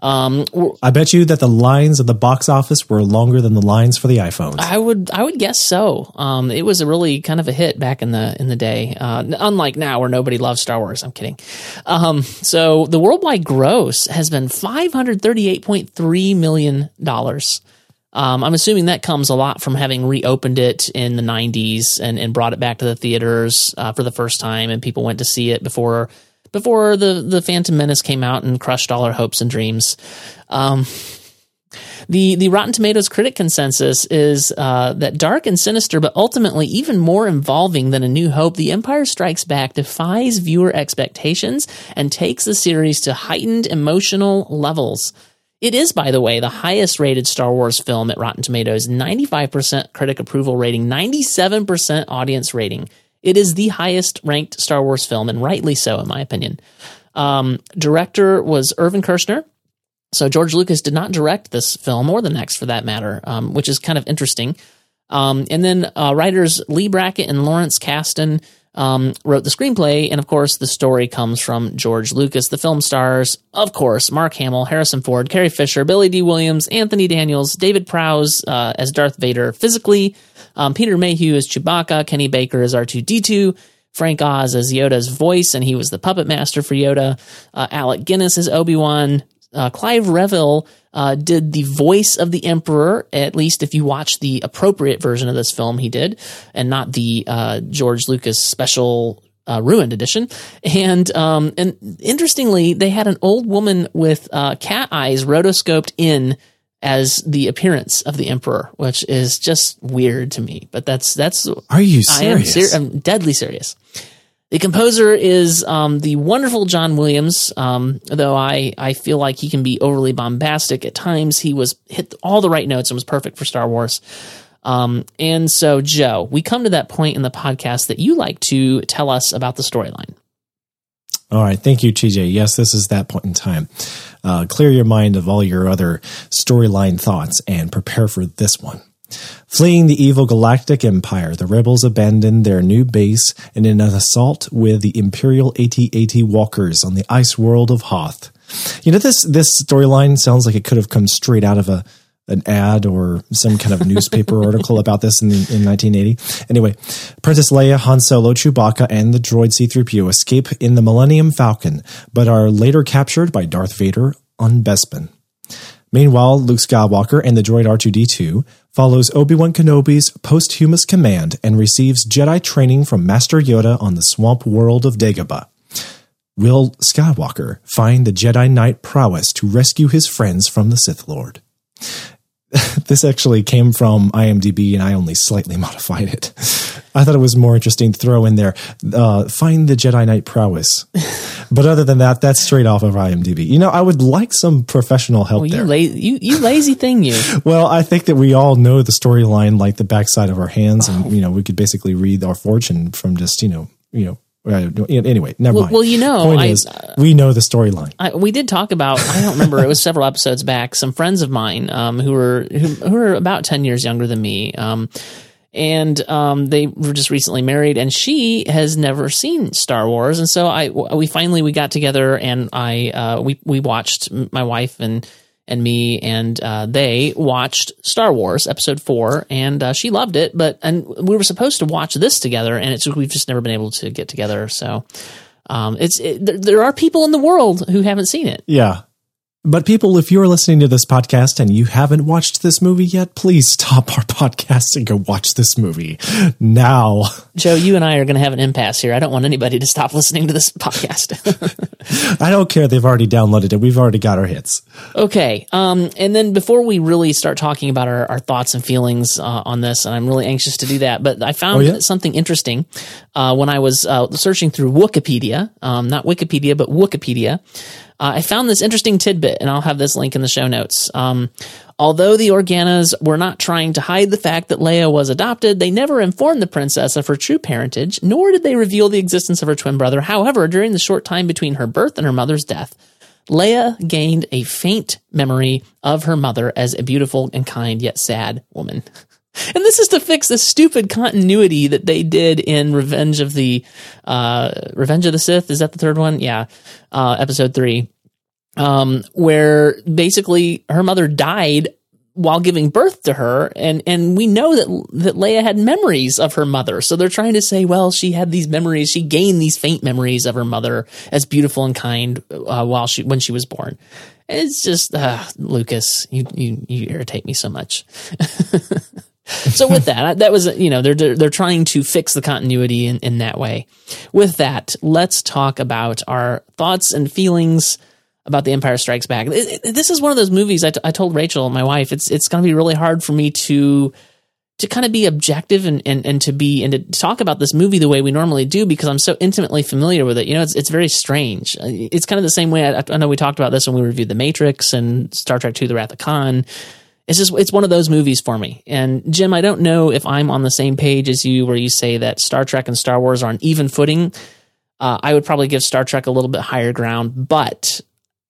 I: Um, I bet you that the lines of the box office were longer than the lines for the iPhones.
B: I would I would guess so. Um, it was a really kind of a hit back in the in the day. Uh, unlike now, where nobody loves Star Wars. I'm kidding. Um, so the worldwide gross has been 538.3 million dollars. Um, I'm assuming that comes a lot from having reopened it in the 90s and, and brought it back to the theaters uh, for the first time, and people went to see it before before the the Phantom Menace came out and crushed all our hopes and dreams. Um, the the Rotten Tomatoes critic consensus is uh, that dark and sinister, but ultimately even more involving than A New Hope, The Empire Strikes Back defies viewer expectations and takes the series to heightened emotional levels. It is, by the way, the highest rated Star Wars film at Rotten Tomatoes 95% critic approval rating, 97% audience rating. It is the highest ranked Star Wars film, and rightly so, in my opinion. Um, director was Irvin Kershner. So George Lucas did not direct this film, or the next for that matter, um, which is kind of interesting. Um, and then uh, writers Leigh Brackett and Lawrence Kasdan um, wrote the screenplay, and of course, the story comes from George Lucas. The film stars, of course, Mark Hamill, Harrison Ford, Carrie Fisher, Billy Dee Williams, Anthony Daniels, David Prowse uh, as Darth Vader physically, um, Peter Mayhew as Chewbacca, Kenny Baker as R2D2, Frank Oz as Yoda's voice, and he was the puppet master for Yoda. Uh, Alec Guinness as Obi Wan. Uh, Clive Revill uh, did the voice of the Emperor, at least if you watch the appropriate version of this film, he did, and not the uh, George Lucas special uh, ruined edition. And um, and interestingly, they had an old woman with uh, cat eyes rotoscoped in as the appearance of the emperor, which is just weird to me. But that's that's.
I: Are you
B: I am
I: serious?
B: ser- I'm deadly serious. The composer is um, the wonderful John Williams. Um, though I, I feel like he can be overly bombastic at times. He was hit all the right notes and was perfect for Star Wars. Um, and so, Joe, we come to that point in the podcast that you like to tell us about the storyline.
I: All right. Thank you, TJ. Yes, this is that point in time. Uh, clear your mind of all your other storyline thoughts and prepare for this one. Fleeing the evil galactic empire, the rebels abandoned their new base and in an assault with the Imperial AT-AT walkers on the ice world of Hoth. You know, this, this storyline sounds like it could have come straight out of a, an ad or some kind of newspaper article about this in, in 1980. Anyway, Princess Leia, Han Solo, Chewbacca, and the droid C-3PO escape in the Millennium Falcon, but are later captured by Darth Vader on Bespin. Meanwhile, Luke Skywalker and the droid R2D2 follows Obi-Wan Kenobi's posthumous command and receives Jedi training from Master Yoda on the swamp world of Dagobah. Will Skywalker find the Jedi Knight prowess to rescue his friends from the Sith Lord? this actually came from IMDb and I only slightly modified it. I thought it was more interesting to throw in there, uh, find the Jedi Knight prowess. but other than that, that's straight off of IMDb. You know, I would like some professional help
B: Well, you,
I: there.
B: la- you, you lazy thing, you.
I: well, I think that we all know the storyline like the backside of our hands, and you know, we could basically read our fortune from just you know, you know. Anyway, never
B: Well-
I: mind.
B: well, you know,
I: Point
B: I-
I: is, we know the storyline.
B: We did talk about. I don't remember. it was several episodes back. Some friends of mine um, who were who, who were about ten years younger than me, um, and um, they were just recently married, and she has never seen Star Wars, and so I we finally we got together and I uh, we we watched my wife and and me and uh, they watched Star Wars Episode Four, and uh, she loved it. But and we were supposed to watch this together, and it's we've just never been able to get together. So. Um, it's it, there, there are people in the world who haven't seen it.
I: Yeah. But people, if you're listening to this podcast and you haven't watched this movie yet, please stop our podcast and go watch this movie now.
B: Joe, you and I are going to have an impasse here. I don't want anybody to stop listening to this podcast.
I: I don't care. They've already downloaded it. We've already got our hits.
B: okay. Um, and then before we really start talking about our, our thoughts and feelings uh, on this, and I'm really anxious to do that, but I found
I: Oh, yeah?
B: something interesting uh, when I was uh, searching through Wikipedia, um, not Wikipedia, but Wikipedia. Uh, I found this interesting tidbit, and I'll have this link in the show notes. Um, although the Organas were not trying to hide the fact that Leia was adopted, they never informed the princess of her true parentage, nor did they reveal the existence of her twin brother. However, during the short time between her birth and her mother's death, Leia gained a faint memory of her mother as a beautiful and kind yet sad woman. And this is to fix the stupid continuity that they did in Revenge of the uh, Revenge of the Sith. Is that the third one? Yeah, uh, episode three, um, where basically her mother died while giving birth to her, and and we know that that Leia had memories of her mother. So they're trying to say, well, she had these memories, she gained these faint memories of her mother as beautiful and kind uh, while she when she was born. It's just uh, Lucas, you you you irritate me so much. so with that, that was you know they're they're, trying to fix the continuity in, in that way. With that, let's talk about our thoughts and feelings about The Empire Strikes Back. It- it- this is one of those movies I, t- I told Rachel, my wife, it's it's going to be really hard for me to to kind of be objective and, and, and to be and to talk about this movie the way we normally do because I'm so intimately familiar with it. You know, it's it's very strange. It's kind of the same way I, I know we talked about this when we reviewed The Matrix and Star Trek II: The Wrath of Khan. It's just it's one of those movies for me. And Jim, I don't know if I'm on the same page as you, where you say that Star Trek and Star Wars are on even footing. Uh, I would probably give Star Trek a little bit higher ground, but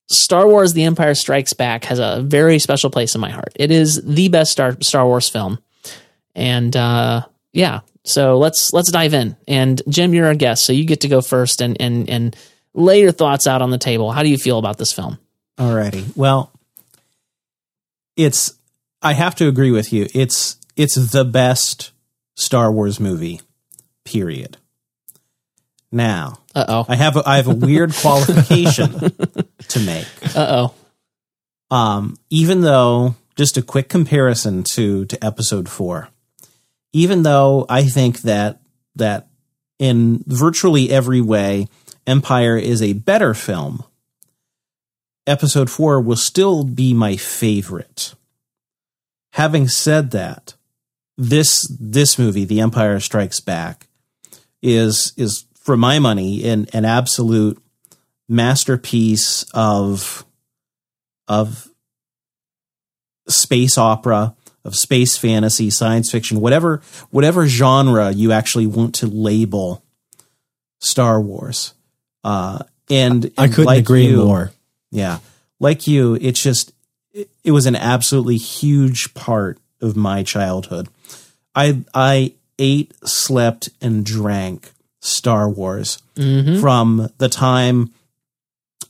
B: Star Wars: The Empire Strikes Back has a very special place in my heart. It is the best Star Star Wars film, and uh, yeah. So let's let's dive in. And Jim, you're our guest, so you get to go first and and and lay your thoughts out on the table. How do you feel about this film?
A: Alrighty. Well, it's I have to agree with you. It's it's the best Star Wars movie. Period. Now,
B: Uh oh.
A: I have a, I have a weird qualification to make.
B: Uh oh.
A: Um, even though just a quick comparison to to episode four, even though I think that that in virtually every way, Empire is a better film. Episode four will still be my favorite. Having said that, this this movie, The Empire Strikes Back, is is for my money an, an absolute masterpiece of of space opera, of space fantasy, science fiction, whatever whatever genre you actually want to label Star Wars. Uh, and,
I: I couldn't
A: like
I: agree
A: you-
I: more.
A: Yeah, like you, it's just it, was an absolutely huge part of my childhood. I I ate, slept, and drank Star Wars from the time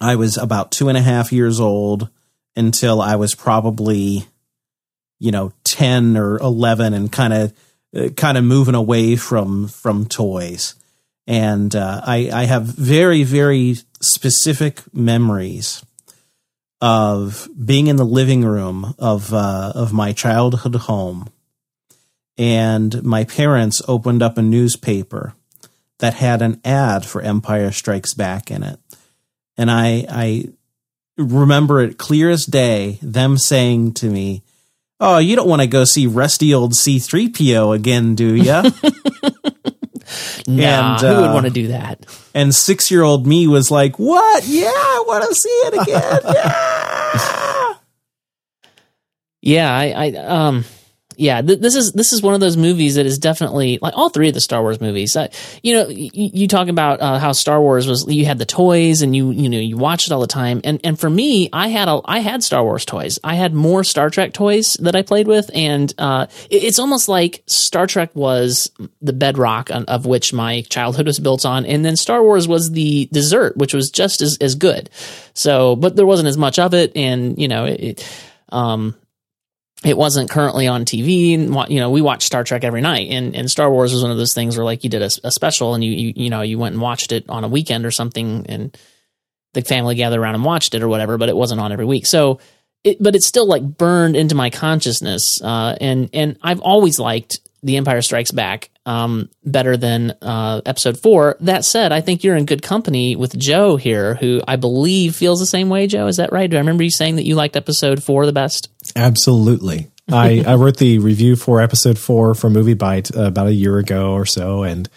A: I was about two and a half years old until I was probably, you know, ten or eleven, and kind of kind of moving away from from toys. And uh, I I have very very specific memories of being in the living room of uh, of my childhood home, and my parents opened up a newspaper that had an ad for Empire Strikes Back in it, and I I remember it clear as day them saying to me, "Oh, you don't want to go see rusty old C three PO again, do ya?"
B: Nah,
A: And,
B: who would
A: uh,
B: want to do that?
A: and six year old me was like, "What? Yeah, I want to see it again." Yeah.
B: Yeah, I, I um, yeah, th- this is this is one of those movies that is definitely like all three of the Star Wars movies. Uh, you know, y- you talk about uh, how Star Wars was. You had the toys, and you you know you watched it all the time. And and for me, I had a I had Star Wars toys. I had more Star Trek toys that I played with, and uh, it- it's almost like Star Trek was the bedrock on, of which my childhood was built on, and then Star Wars was the dessert, which was just as as good. So, but there wasn't as much of it, and you know it. um, it wasn't currently on TV, you know we watched Star Trek every night, and, and Star Wars was one of those things where like you did a, a special, and you, you you know you went and watched it on a weekend or something, and the family gathered around and watched it or whatever, but it wasn't on every week. So, it, but it's still like burned into my consciousness, uh, and and I've always liked The Empire Strikes Back um, better than uh, Episode Four. That said, I think you're in good company with Joe here, who I believe feels the same way. Joe, is that right? Do I remember you saying that you liked Episode Four the best?
I: Absolutely. I, I wrote the review for episode four for MovieByte uh, about a year ago or so, and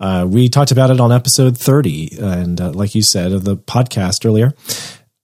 I: uh, we talked about it on episode 30. And uh, like you said, of the podcast earlier,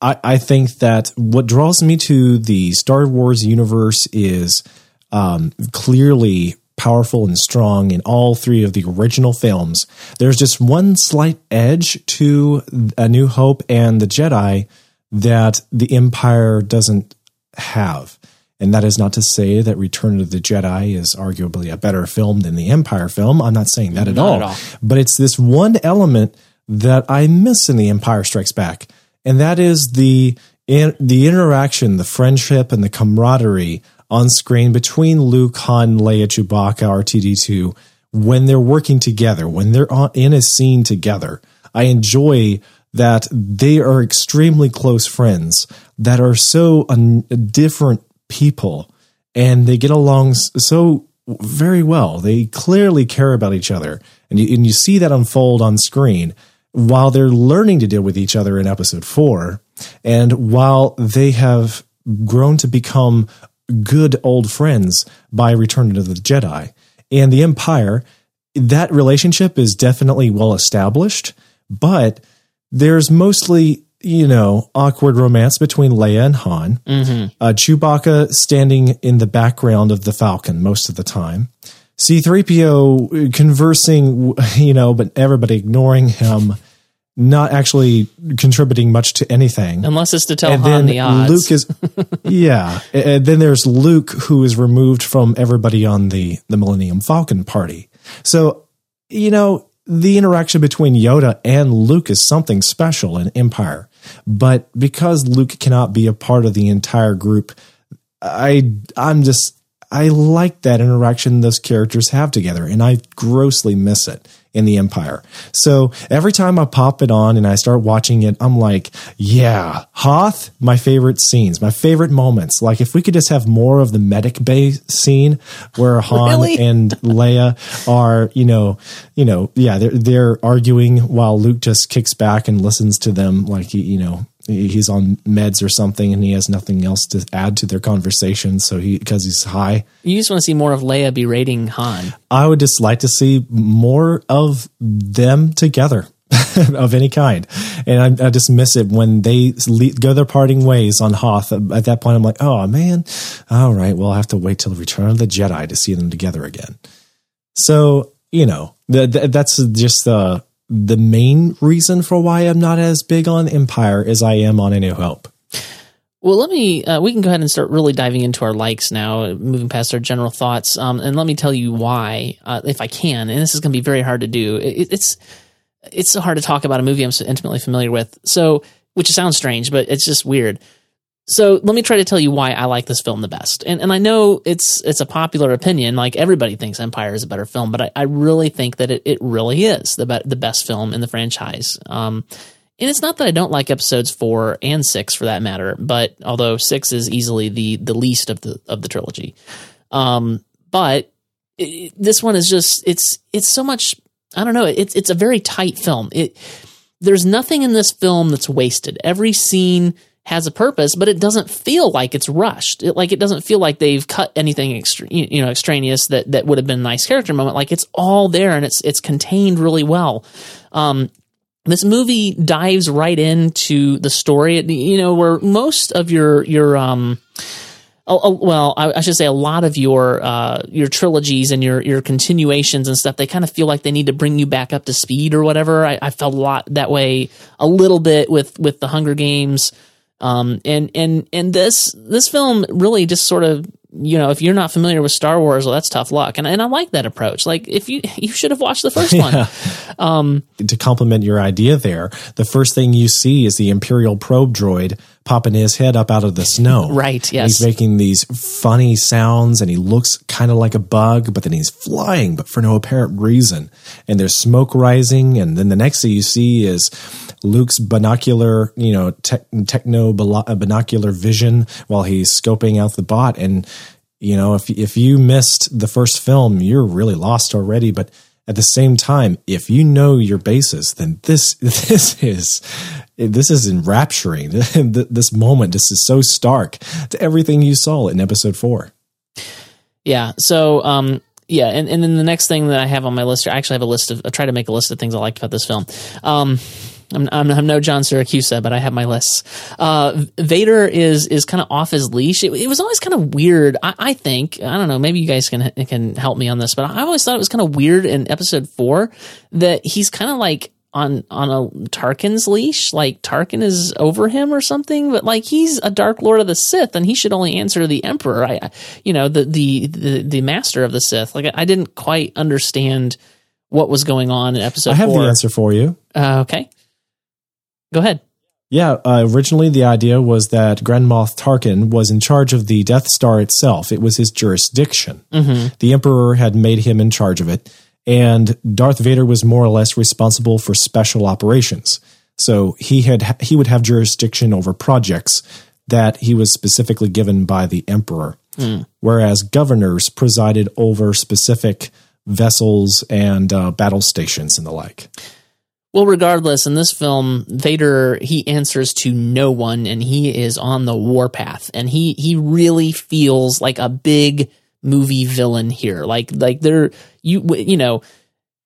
I: I, I think that what draws me to the Star Wars universe is um, clearly powerful and strong in all three of the original films. There's just one slight edge to A New Hope and The Jedi that the Empire doesn't have. And that is not to say that Return of the Jedi is arguably a better film than the Empire film. I'm not saying that at,
B: Not
I: all.
B: at all.
I: But it's this one element that I miss in the Empire Strikes Back, and that is the in, the interaction, the friendship, and the camaraderie on screen between Luke, Han, Leia, Chewbacca, R2D2 when they're working together, when they're on, in a scene together. I enjoy that they are extremely close friends that are so un- different people and they get along so very well. They clearly care about each other, and you, and you see that unfold on screen while they're learning to deal with each other in episode four, and while they have grown to become good old friends by Return of the Jedi and the Empire. That relationship is definitely well established, but there's mostly you know awkward romance between Leia and Han. Uh, Chewbacca standing in the background of the Falcon most of the time. C3PO conversing, you know, but everybody ignoring him, not actually contributing much to anything.
B: Unless it's to tell
I: and
B: Han the odds.
I: Luke is, yeah. And then there's Luke, who is removed from everybody on the the Millennium Falcon party. So, you know, the interaction between Yoda and Luke is something special in Empire. But because Luke cannot be a part of the entire group, I I'm just I like that interaction those characters have together, and I grossly miss it in the Empire. So every time I pop it on and I start watching it, I'm like, yeah, Hoth, my favorite scenes, my favorite moments. Like if we could just have more of the medic bay scene where Han
B: Really?
I: and Leia are, you know, you know, yeah, they're they're arguing while Luke just kicks back and listens to them like you know, he's on meds or something and he has nothing else to add to their conversation so he because he's high
B: You just want to see more of Leia berating Han.
I: I would just like to see more of them together of any kind. And I, I just miss it when they le- go their parting ways on Hoth. At that point, I'm like, oh man, all right, well, I'll have to wait till Return of the Jedi to see them together again. So, you know, th- th- that's just uh, the main reason for why I'm not as big on Empire as I am on A New Hope.
B: Well, let me. Uh, we can go ahead and start really diving into our likes now, moving past our general thoughts. Um, and let me tell you why, uh, if I can. And this is going to be very hard to do. It, it's it's so hard to talk about a movie I'm so intimately familiar with. So, which sounds strange, but it's just weird. So let me try to tell you why I like this film the best. And and I know it's it's a popular opinion, like everybody thinks Empire is a better film, but I, I really think that it, it really is the be- the best film in the franchise. Um, and it's not that I don't like episodes four and six for that matter, but although six is easily the the least of the of the trilogy, um, but it, this one is just it's it's so much. I don't know. It's it's a very tight film. It there's nothing in this film that's wasted. Every scene has a purpose, but it doesn't feel like it's rushed. It, like it doesn't feel like they've cut anything extra, you know extraneous that that would have been a nice character moment. Like it's all there and it's it's contained really well. Um, this movie dives right into the story. You know where most of your your um. Oh, oh, well, I, I should say a lot of your uh, your trilogies and your your continuations and stuff. They kind of feel like they need to bring you back up to speed or whatever. I, I felt a lot that way a little bit with with the Hunger Games, um, and and and this this film really just sort of you know if you're not familiar with Star Wars, well, that's tough luck. And and I like that approach. Like if you you should have watched the first one.
I: to complement your idea there, the first thing you see is the Imperial probe droid popping his head up out of the snow.
B: Right,
I: And
B: yes.
I: He's making these funny sounds and he looks kind of like a bug, but then he's flying, but for no apparent reason. And there's smoke rising. And then the next thing you see is Luke's binocular, you know, tech, techno uh, binocular vision while he's scoping out the bot. And, you know, if, if you missed the first film, you're really lost already. But at the same time, if you know your basis, then this this is this is enrapturing. this moment just is so stark to everything you saw in episode four.
B: Yeah. So, um, yeah, and, and then the next thing that I have on my list, I actually have a list of, I try to make a list of things I liked about this film. Um, I'm, I'm, I'm no John Siracusa, but I have my lists. Uh, Vader is is kind of off his leash. It, it was always kind of weird. I, I think I don't know. Maybe you guys can can help me on this, but I always thought it was kind of weird in Episode Four that he's kind of like on on a Tarkin's leash, like Tarkin is over him or something. But like he's a Dark Lord of the Sith, and he should only answer the Emperor. I, you know, the the the, the Master of the Sith. Like I, I didn't quite understand what was going on in Episode
I: I have
B: Four.
I: the answer for you.
B: Uh, okay, go ahead.
I: Yeah, uh, originally the idea was that Grand Moff Tarkin was in charge of the Death Star itself. It was his jurisdiction. The Emperor had made him in charge of it, and Darth Vader was more or less responsible for special operations. So he had he would have jurisdiction over projects that he was specifically given by the Emperor, whereas governors presided over specific vessels and uh, battle stations and the like.
B: Well, regardless, in this film, Vader he answers to no one, and he is on the warpath, and he he really feels like a big movie villain here. Like like there you you know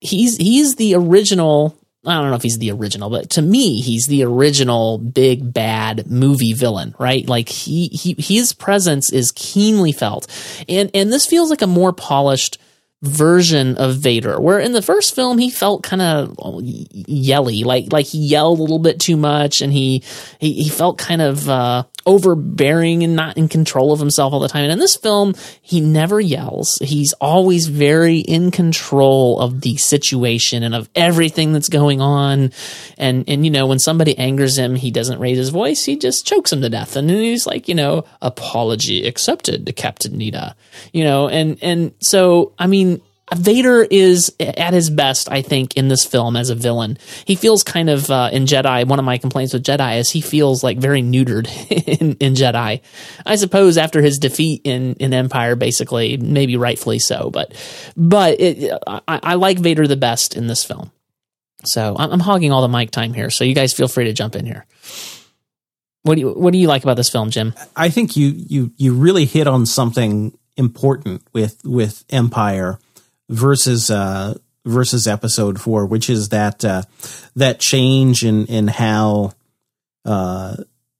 B: he's he's the original. I don't know if he's the original, but to me, he's the original big bad movie villain, right? Like he he his presence is keenly felt, and and this feels like a more polished version of Vader. Where in the first film he felt kind of yelly, like like he yelled a little bit too much, and he he, he felt kind of uh, overbearing and not in control of himself all the time. And in this film, he never yells. He's always very in control of the situation and of everything that's going on. And, and, you know, when somebody angers him, he doesn't raise his voice. He just chokes him to death. And he's like, you know, apology accepted to Captain Needa, you know, and, and so, I mean, Vader is at his best, I think, in this film as a villain. He feels kind of uh, in Jedi. One of my complaints with Jedi is he feels like very neutered in, in Jedi. I suppose after his defeat in, in Empire, basically, maybe rightfully so. But but it, I, I like Vader the best in this film. So I'm, I'm hogging all the mic time here. So you guys feel free to jump in here. What do you What do you like about this film, Jim?
A: I think you you you really hit on something important with with Empire versus uh, versus episode four, which is that uh, that change in in how uh,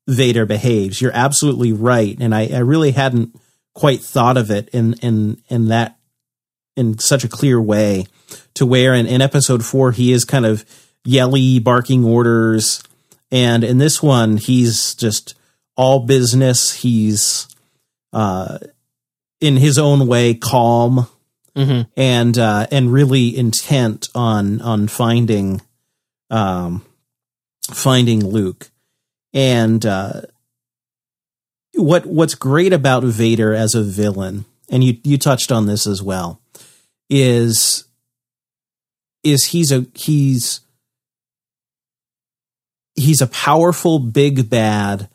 A: Vader behaves. You're absolutely right, and I, I really hadn't quite thought of it in in in that in such a clear way. To where in, in episode four he is kind of yelly, barking orders, and in this one he's just all business. He's uh, in his own way calm
B: Mm-hmm.
A: and uh, and really intent on on finding um, finding Luke. And uh, what what's great about Vader as a villain, and you you touched on this as well, is is he's a he's he's a powerful big bad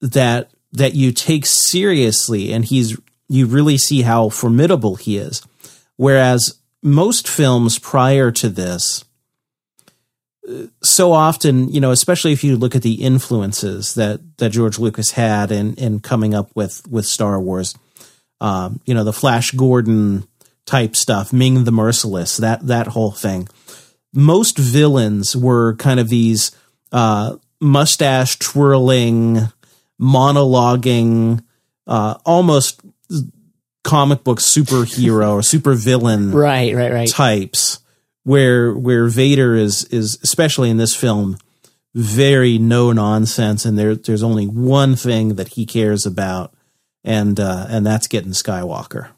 A: that that you take seriously and he's you really see how formidable he is. Whereas most films prior to this, so often, you know, especially if you look at the influences that that George Lucas had in in coming up with with Star Wars, um, you know, the Flash Gordon type stuff, Ming the Merciless, that that whole thing. Most villains were kind of these uh, mustache twirling, monologuing, uh, almost comic book superhero or super villain
B: right, right, right.
A: types where where Vader is is especially in this film very no nonsense and there there's only one thing that he cares about and uh and that's getting Skywalker.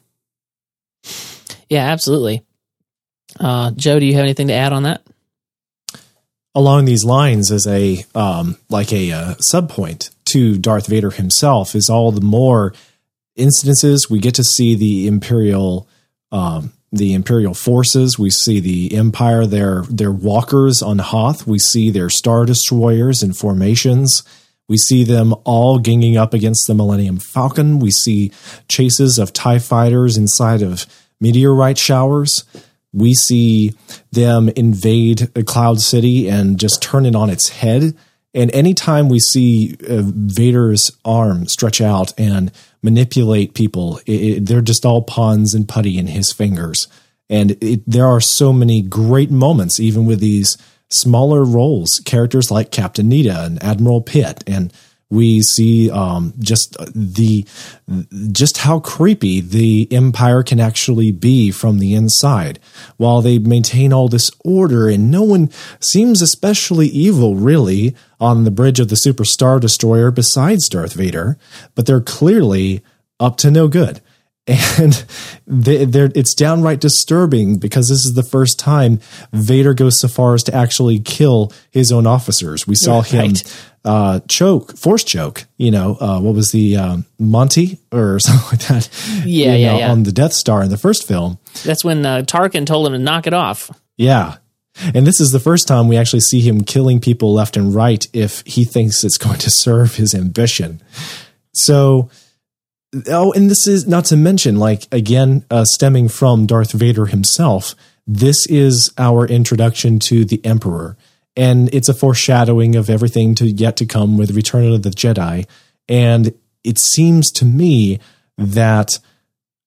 B: Yeah, absolutely. Uh Joe, do you have anything to add on that?
I: Along these lines, as a um, like a uh, sub point to Darth Vader himself, is all the more instances we get to see the imperial um, the imperial forces. We see the empire their their walkers on hoth. We see their star destroyers and formations. We see them all ganging up against the millennium falcon. We see chases of tie fighters inside of meteorite showers. We see them invade a cloud city and just turn it on its head. And anytime we see uh, Vader's arm stretch out and manipulate people, it, it, they're just all pawns and putty in his fingers. And it, there are so many great moments, even with these smaller roles, characters like Captain Needa and Admiral Piett. And we see um, just the just how creepy the empire can actually be from the inside. While they maintain all this order and no one seems especially evil really on the bridge of the super star destroyer besides darth vader but they're clearly up to no good and they, it's downright disturbing because this is the first time Vader goes so far as to actually kill his own officers. We saw him right. uh, choke, force choke. You know, uh, what was the um, Monty or something like that?
B: Yeah, yeah,
I: know,
B: yeah,
I: On the Death Star in the first film.
B: That's when uh, Tarkin told him to knock it off.
I: Yeah. And this is the first time we actually see him killing people left and right if he thinks it's going to serve his ambition. So oh, and this is not to mention, like again, uh, stemming from Darth Vader himself. This is our introduction to the Emperor, and it's a foreshadowing of everything to yet to come with Return of the Jedi. And it seems to me that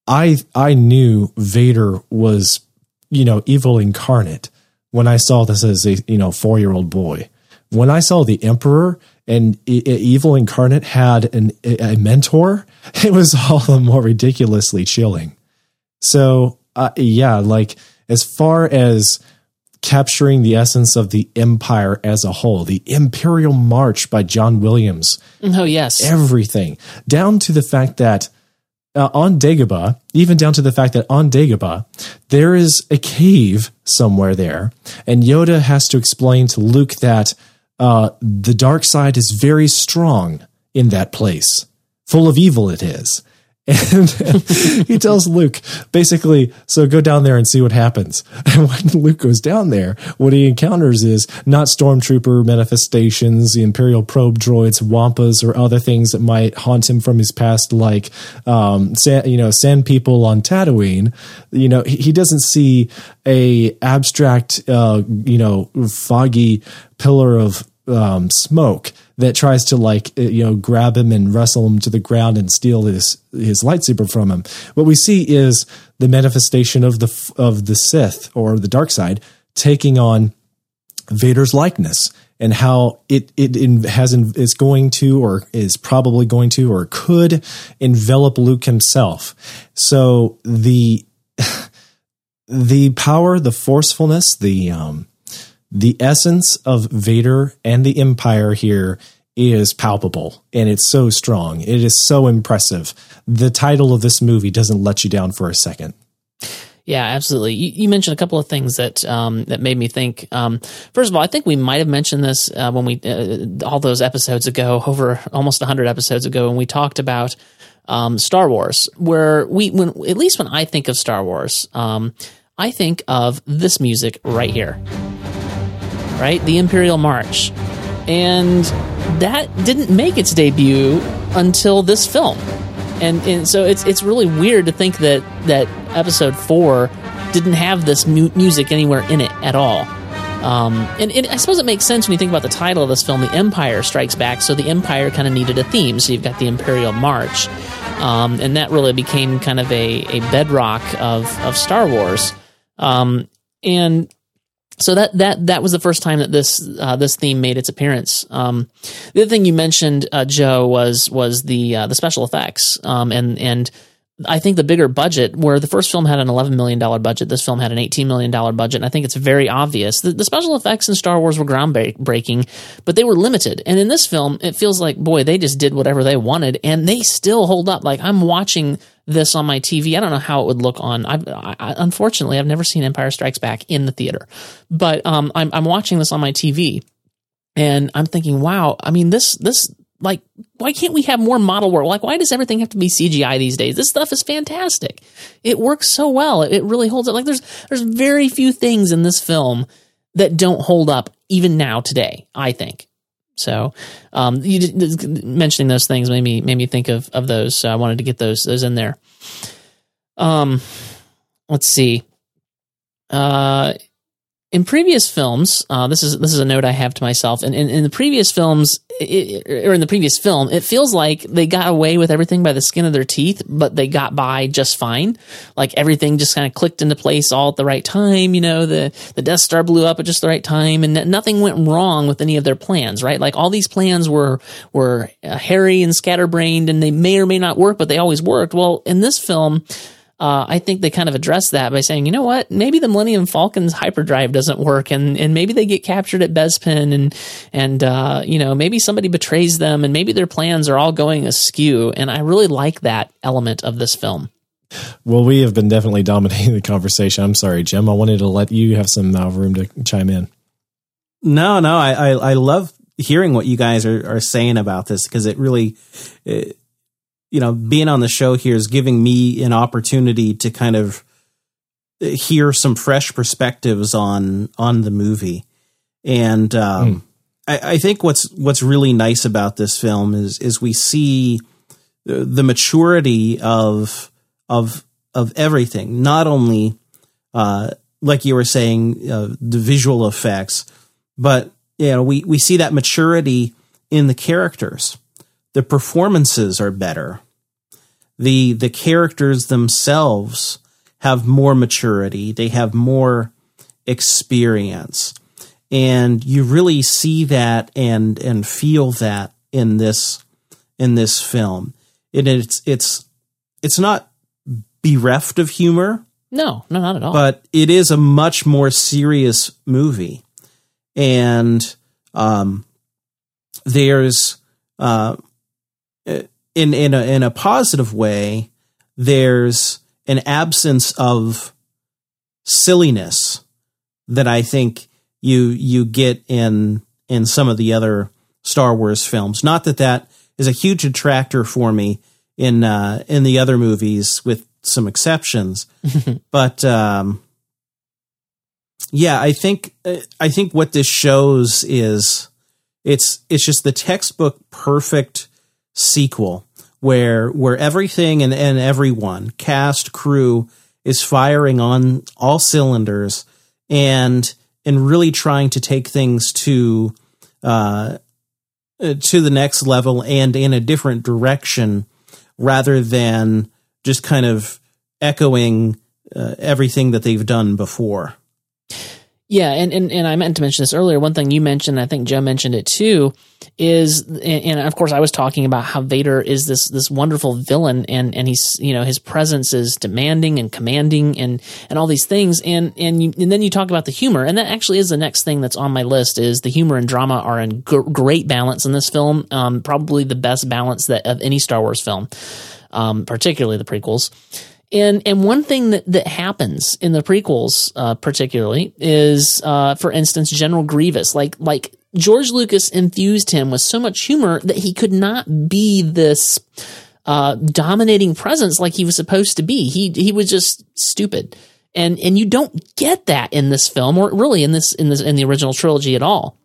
I: I I knew Vader was you know evil incarnate when I saw this as a you know four year old boy. When I saw the Emperor and evil incarnate had an, a mentor, it was all the more ridiculously chilling. So, uh, yeah, like as far as capturing the essence of the empire as a whole. The Imperial March by John Williams.
B: Oh yes,
I: everything down to the fact that uh, on Dagobah, even down to the fact that on Dagobah, there is a cave somewhere there, and Yoda has to explain to Luke that uh, the dark side is very strong in that place, full of evil it is. And he tells Luke basically, so go down there and see what happens. And when Luke goes down there, what he encounters is not stormtrooper manifestations, the Imperial probe droids, wampas, or other things that might haunt him from his past, like, um, sand, you know, sand people on Tatooine. You know, he, he doesn't see a abstract, uh, you know, foggy pillar of um, smoke that tries to like uh, you know grab him and wrestle him to the ground and steal his his lightsaber from him. What we see is the manifestation of the of the Sith or the dark side taking on Vader's likeness and how it it has is going to or is probably going to or could envelop Luke himself. So the the power, the forcefulness, the um, the essence of Vader and the Empire here is palpable and it's so strong. It is so impressive. The title of this movie doesn't let you down for a second.
B: Yeah, absolutely. You, you, mentioned a couple of things that um, that made me think. Um, first of all, I think we might have mentioned this uh, when we uh, all those episodes ago, over almost hundred episodes ago, when we talked about um, Star Wars. Where we, when at least when I think of Star Wars, um, I think of this music right here right? The Imperial March. And that didn't make its debut until this film. And, and so it's it's really weird to think that that episode 4 didn't have this mu- music anywhere in it at all. Um, and, I suppose it makes sense when you think about the title of this film, The Empire Strikes Back. So the Empire kind of needed a theme. So you've got the Imperial March. Um, and that really became kind of a, a bedrock of, of Star Wars. Um, and so that that that was the first time that this uh, this theme made its appearance. Um, the other thing you mentioned, uh, Joe, was was the uh, the special effects, um, and and I think the bigger budget, where the first film had an eleven million dollar budget, this film had an eighteen million dollar budget, and I think it's very obvious the, the special effects in Star Wars were groundbreaking, but they were limited. And in this film, it feels like boy, they just did whatever they wanted, and they still hold up. Like I'm watching this on my TV. I don't know how it would look on. I've, I, unfortunately, I've never seen Empire Strikes Back in the theater, but um, I'm, I'm watching this on my TV, and I'm thinking, wow. I mean, this this like, why can't we have more model work? Like, why does everything have to be CGI these days? This stuff is fantastic. It works so well. It, it really holds up. Like, there's there's very few things in this film that don't hold up even now today. I think. So, um, you mentioning those things made me made me think of of those. So I wanted to get those those in there. Um, let's see. Uh, in previous films, uh, this is this is a note I have to myself. And in, in, the previous films, it, or in the previous film, it feels like they got away with everything by the skin of their teeth, but they got by just fine. Like everything just kind of clicked into place all at the right time. You know, the the Death Star blew up at just the right time, and nothing went wrong with any of their plans. Right? Like all these plans were were uh, hairy and scatterbrained, and they may or may not work, but they always worked. Well, in this film uh, I think they kind of address that by saying, you know what, maybe the Millennium Falcon's hyperdrive doesn't work, and and maybe they get captured at Bespin, and and uh, you know maybe somebody betrays them, and maybe their plans are all going askew. And I really like that element of this film.
I: Well, we have been definitely dominating the conversation. I'm sorry, Jim. I wanted to let you have some uh, room to chime in.
A: No, no, I, I, I love hearing what you guys are, are saying about this because it really, it, you know, being on the show here is giving me an opportunity to kind of hear some fresh perspectives on on the movie. And um, mm. I, I, think what's what's really nice about this film is is we see the, maturity of of of everything. Not only uh, like you were saying, uh, the visual effects, but you know, we we see that maturity in the characters. The performances are better. The the characters themselves have more maturity. They have more experience. And you really see that and and feel that in this in this film. And it's it's it's not bereft of humor.
B: No, no, not at all.
A: but it is a much more serious movie, and um, there's uh, in in a in a positive way, there's an absence of silliness that I think you you get in in some of the other Star Wars films. Not that that is a huge attractor for me in uh, in the other movies, with some exceptions. but um, yeah, I think I think what this shows is it's it's just the textbook perfect sequel where where everything and, and everyone cast crew is firing on all cylinders and and really trying to take things to uh, to the next level and in a different direction rather than just kind of echoing uh, everything that they've done before.
B: Yeah, and, and and I meant to mention this earlier. One thing you mentioned, I think Joe mentioned it too, is and, of course I was talking about how Vader is this this wonderful villain, and and he's you know his presence is demanding and commanding and and all these things, and and you, and then you talk about the humor, and that actually is the next thing that's on my list is the humor and drama are in g- great balance in this film, um, probably the best balance that of any Star Wars film, um, particularly the prequels. And and one thing that, that happens in the prequels, uh, particularly, is uh, for instance, General Grievous. Like like George Lucas infused him with so much humor that he could not be this uh, dominating presence like he was supposed to be. He he was just stupid, and and you don't get that in this film, or really in this in this in the original trilogy at all.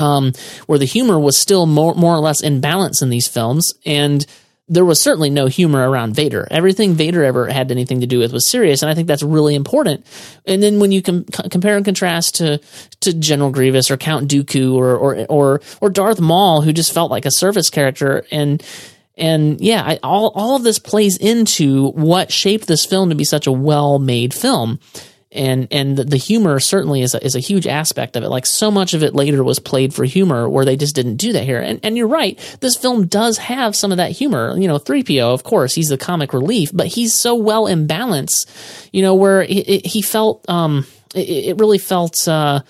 B: Um, where the humor was still more more or less in balance in these films, and there was certainly no humor around Vader. Everything Vader ever had anything to do with was serious, and I think that's really important. And then when you com- compare and contrast to to General Grievous or Count Dooku or or or or Darth Maul, who just felt like a service character, and and yeah, I, all all of this plays into what shaped this film to be such a well made film and and the, humor certainly is a, is a huge aspect of it. Like so much of it later was played for humor, where they just didn't do that here. And and you're right, this film does have some of that humor. You know, three PO, of course, he's the comic relief, but he's so well in balance. You know, where he, he felt um, it, it really felt. Uh,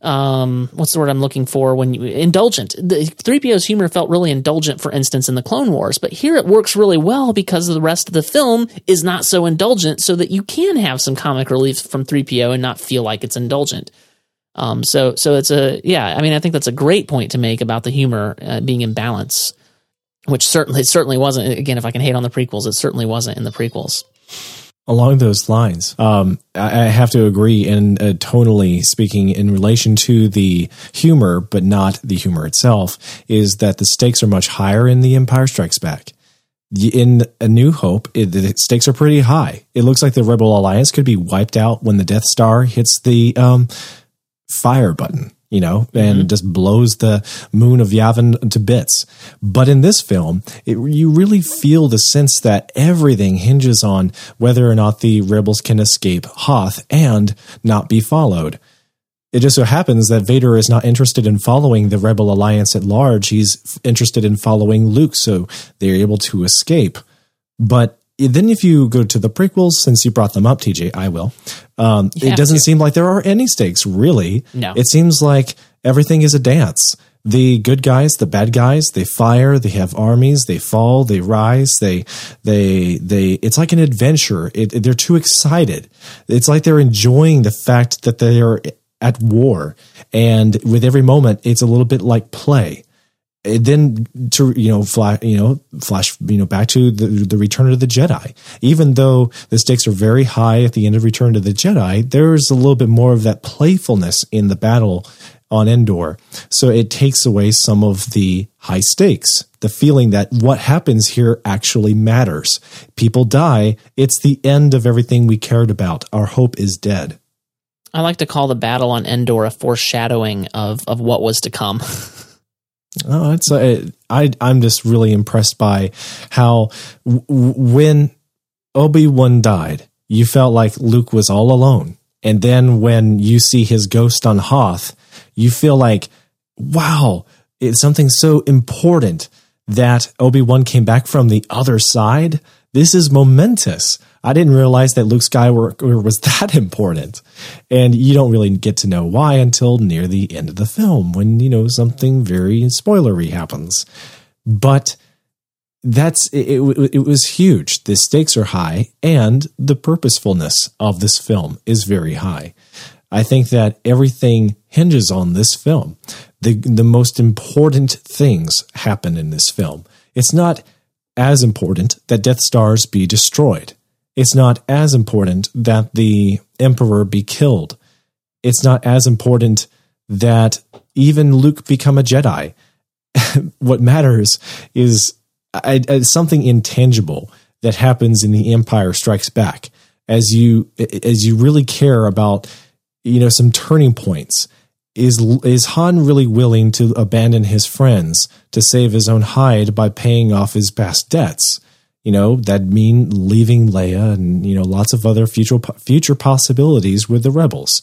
B: um, what's the word I'm looking for when you indulgent. The 3PO's humor felt really indulgent, for instance, in the Clone Wars, but here it works really well because the rest of the film is not so indulgent, so that you can have some comic relief from 3PO and not feel like it's indulgent. Um, so, so it's a yeah. I mean, I think that's a great point to make about the humor uh, being in balance, which certainly it certainly wasn't. Again, if I can hate on the prequels, it certainly wasn't in the prequels
I: along those lines. Um, I, I, have to agree, and uh, tonally speaking, in relation to the humor, but not the humor itself, is that the stakes are much higher in The Empire Strikes Back. In A New Hope, it, the stakes are pretty high. It looks like the Rebel Alliance could be wiped out when the Death Star hits the um, fire button you know, and mm-hmm. just blows the moon of Yavin to bits. But in this film, it, you really feel the sense that everything hinges on whether or not the rebels can escape Hoth and not be followed. It just so happens that Vader is not interested in following the Rebel Alliance at large. He's interested in following Luke, so they're able to escape. But then if you go to the prequels, since you brought them up, TJ, I will. Um, it doesn't to. seem like there are any stakes, really.
B: No.
I: It seems like everything is a dance. The good guys, the bad guys, they fire, they have armies, they fall, they rise, they, they, they, it's like an adventure. It, they're too excited. It's like they're enjoying the fact that they are at war. And with every moment, it's a little bit like play then to you know flash you know flash you know back to the the return of the jedi. Even though the stakes are very high at the end of return to the jedi there's a little bit more of that playfulness in the battle on endor. So it takes away some of the high stakes. The feeling that what happens here actually matters. People die. It's the end of everything we cared about. Our hope is dead.
B: I like to call the battle on endor a foreshadowing of of what was to come
I: Oh, it's uh, I I'm just really impressed by how w- when Obi Wan died, you felt like Luke was all alone, and then when you see his ghost on Hoth, you feel like, wow, it's something so important that Obi Wan came back from the other side. This is momentous. I didn't realize that Luke Skywalker was that important. And you don't really get to know why until near the end of the film when, you know, something very spoilery happens. But that's it, it, it was huge. The stakes are high and the purposefulness of this film is very high. I think that everything hinges on this film. The the most important things happen in this film. It's not as important that Death Stars be destroyed. It's not as important that the Emperor be killed. It's not as important that even Luke become a Jedi. what matters is I, I, something intangible that happens in the Empire Strikes Back as you as you really care about you know some turning points is is Han really willing to abandon his friends to save his own hide by paying off his past debts? You know, that mean leaving Leia and you know lots of other future future possibilities with the rebels.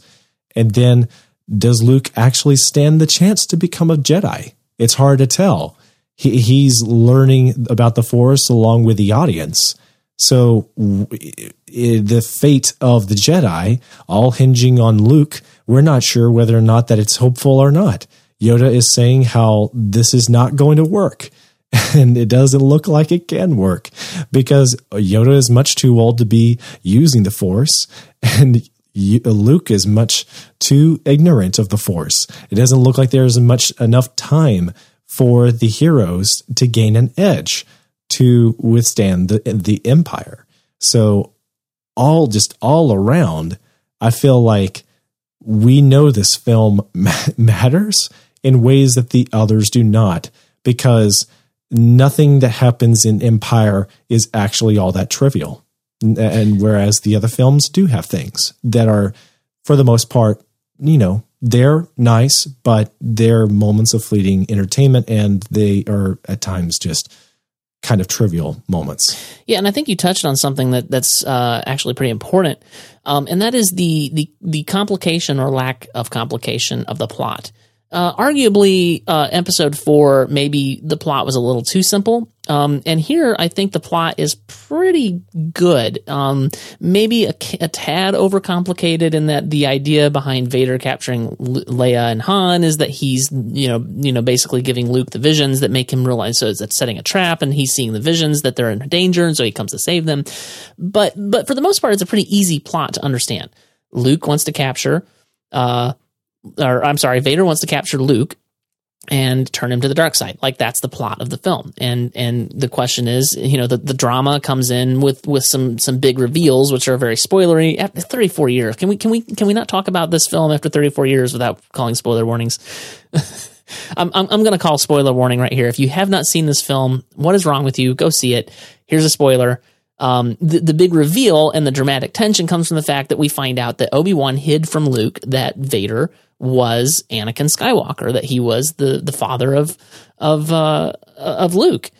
I: And then does Luke actually stand the chance to become a Jedi? It's hard to tell. He, he's learning about the Force along with the audience. So the fate of the Jedi, all hinging on Luke, we're not sure whether or not that it's hopeful or not. Yoda is saying how this is not going to work. And it doesn't look like it can work because Yoda is much too old to be using the Force, and Luke is much too ignorant of the Force. It doesn't look like there's much enough time for the heroes to gain an edge to withstand the the empire. So all just all around, I feel like we know this film matters in ways that the others do not because nothing that happens in Empire is actually all that trivial. And whereas the other films do have things that are, for the most part, you know, they're nice, but they're moments of fleeting entertainment and they are at times just kind of trivial moments.
B: Yeah, and I think you touched on something that that's uh, actually pretty important, um, and that is the the the complication or lack of complication of the plot. Uh, arguably, uh, episode four, maybe the plot was a little too simple. Um, and here, I think the plot is pretty good. Um, maybe a, a, tad overcomplicated in that the idea behind Vader capturing Leia and Han is that he's, you know, you know, basically giving Luke the visions that make him realize so it's setting a trap, and he's seeing the visions that they're in danger, and so he comes to save them. But, but for the most part, it's a pretty easy plot to understand. Luke wants to capture, uh, or I'm sorry, Vader wants to capture Luke and turn him to the dark side. Like that's the plot of the film. And and the question is, you know, the, the drama comes in with with some some big reveals, which are very spoilery. After 34 years, can we can we can we not talk about this film after 34 years without calling spoiler warnings? I'm I'm, I'm going to call spoiler warning right here. If you have not seen this film, what is wrong with you? Go see it. Here's a spoiler. Um, the, the big reveal and the dramatic tension comes from the fact that we find out that Obi Wan hid from Luke that Vader was Anakin Skywalker, that he was the the father of of uh, of Luke.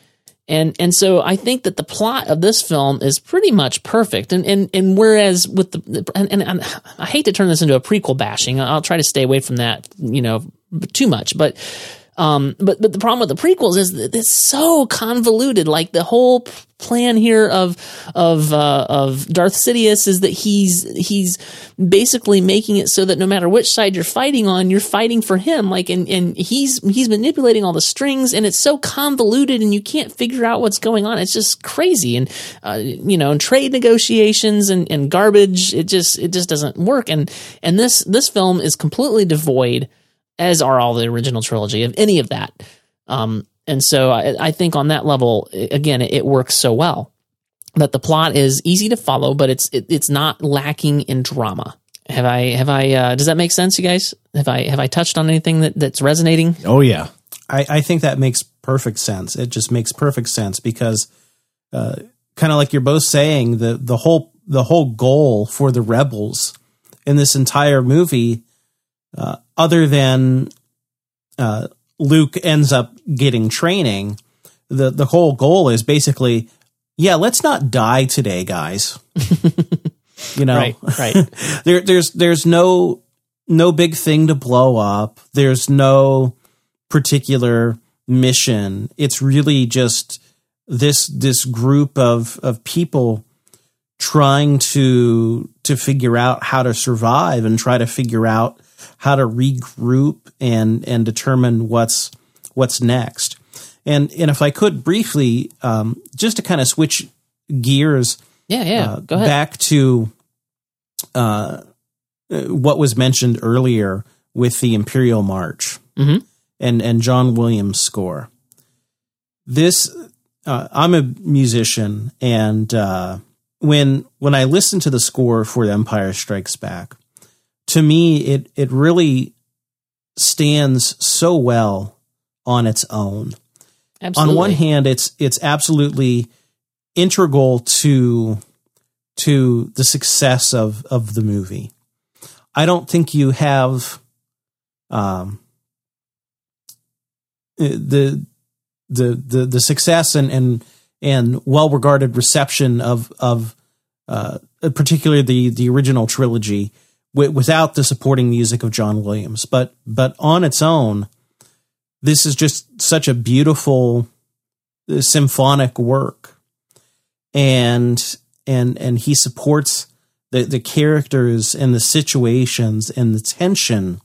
B: And and so I think that the plot of this film is pretty much perfect. And and and whereas with the and, and I hate to turn this into a prequel bashing, I'll try to stay away from that, you know, too much. But um, but but the problem with the prequels is that it's so convoluted. Like the whole plan here of of uh, of Darth Sidious is that he's he's basically making it so that no matter which side you're fighting on, you're fighting for him. Like and and he's he's manipulating all the strings, and it's so convoluted, and you can't figure out what's going on. It's just crazy, and uh, you know, and trade negotiations and, and garbage. It just it just doesn't work. And and this this film is completely devoid as are all the original trilogy of any of that. Um, and so I, I, think on that level, again, it, it, works so well that the plot is easy to follow, but it's it, it's not lacking in drama. Have I have I uh, does that make sense, you guys? Have I have I touched on anything that, that's resonating?
I: Oh yeah,
A: I, I think that makes perfect sense. It just makes perfect sense because, uh, kind of like you're both saying, the the whole the whole goal for the rebels in this entire movie uh, other than uh, Luke ends up getting training, the the whole goal is basically, yeah, let's not die today, guys. you know,
B: right? Right.
A: there, there's there's no no big thing to blow up. There's no particular mission. It's really just this this group of of people trying to to figure out how to survive and try to figure out how to regroup and and determine what's what's next. And and if I could briefly, um, just to kind of switch gears,
B: yeah, yeah,
A: uh,
B: go ahead.
A: back to uh, what was mentioned earlier with the Imperial March
B: Mhm.
A: and and John Williams' score. This uh, I'm a musician, and uh, when when I listen to the score for The Empire Strikes Back, to me it it really stands so well on its own.
B: Absolutely.
A: On one hand, it's it's absolutely integral to to the success of of the movie. I don't think you have um the the the the success and and and well regarded reception of of uh, particularly the the original trilogy wi- without the supporting music of John Williams. But but on its own, this is just such a beautiful uh, symphonic work, and and and he supports the the characters and the situations and the tension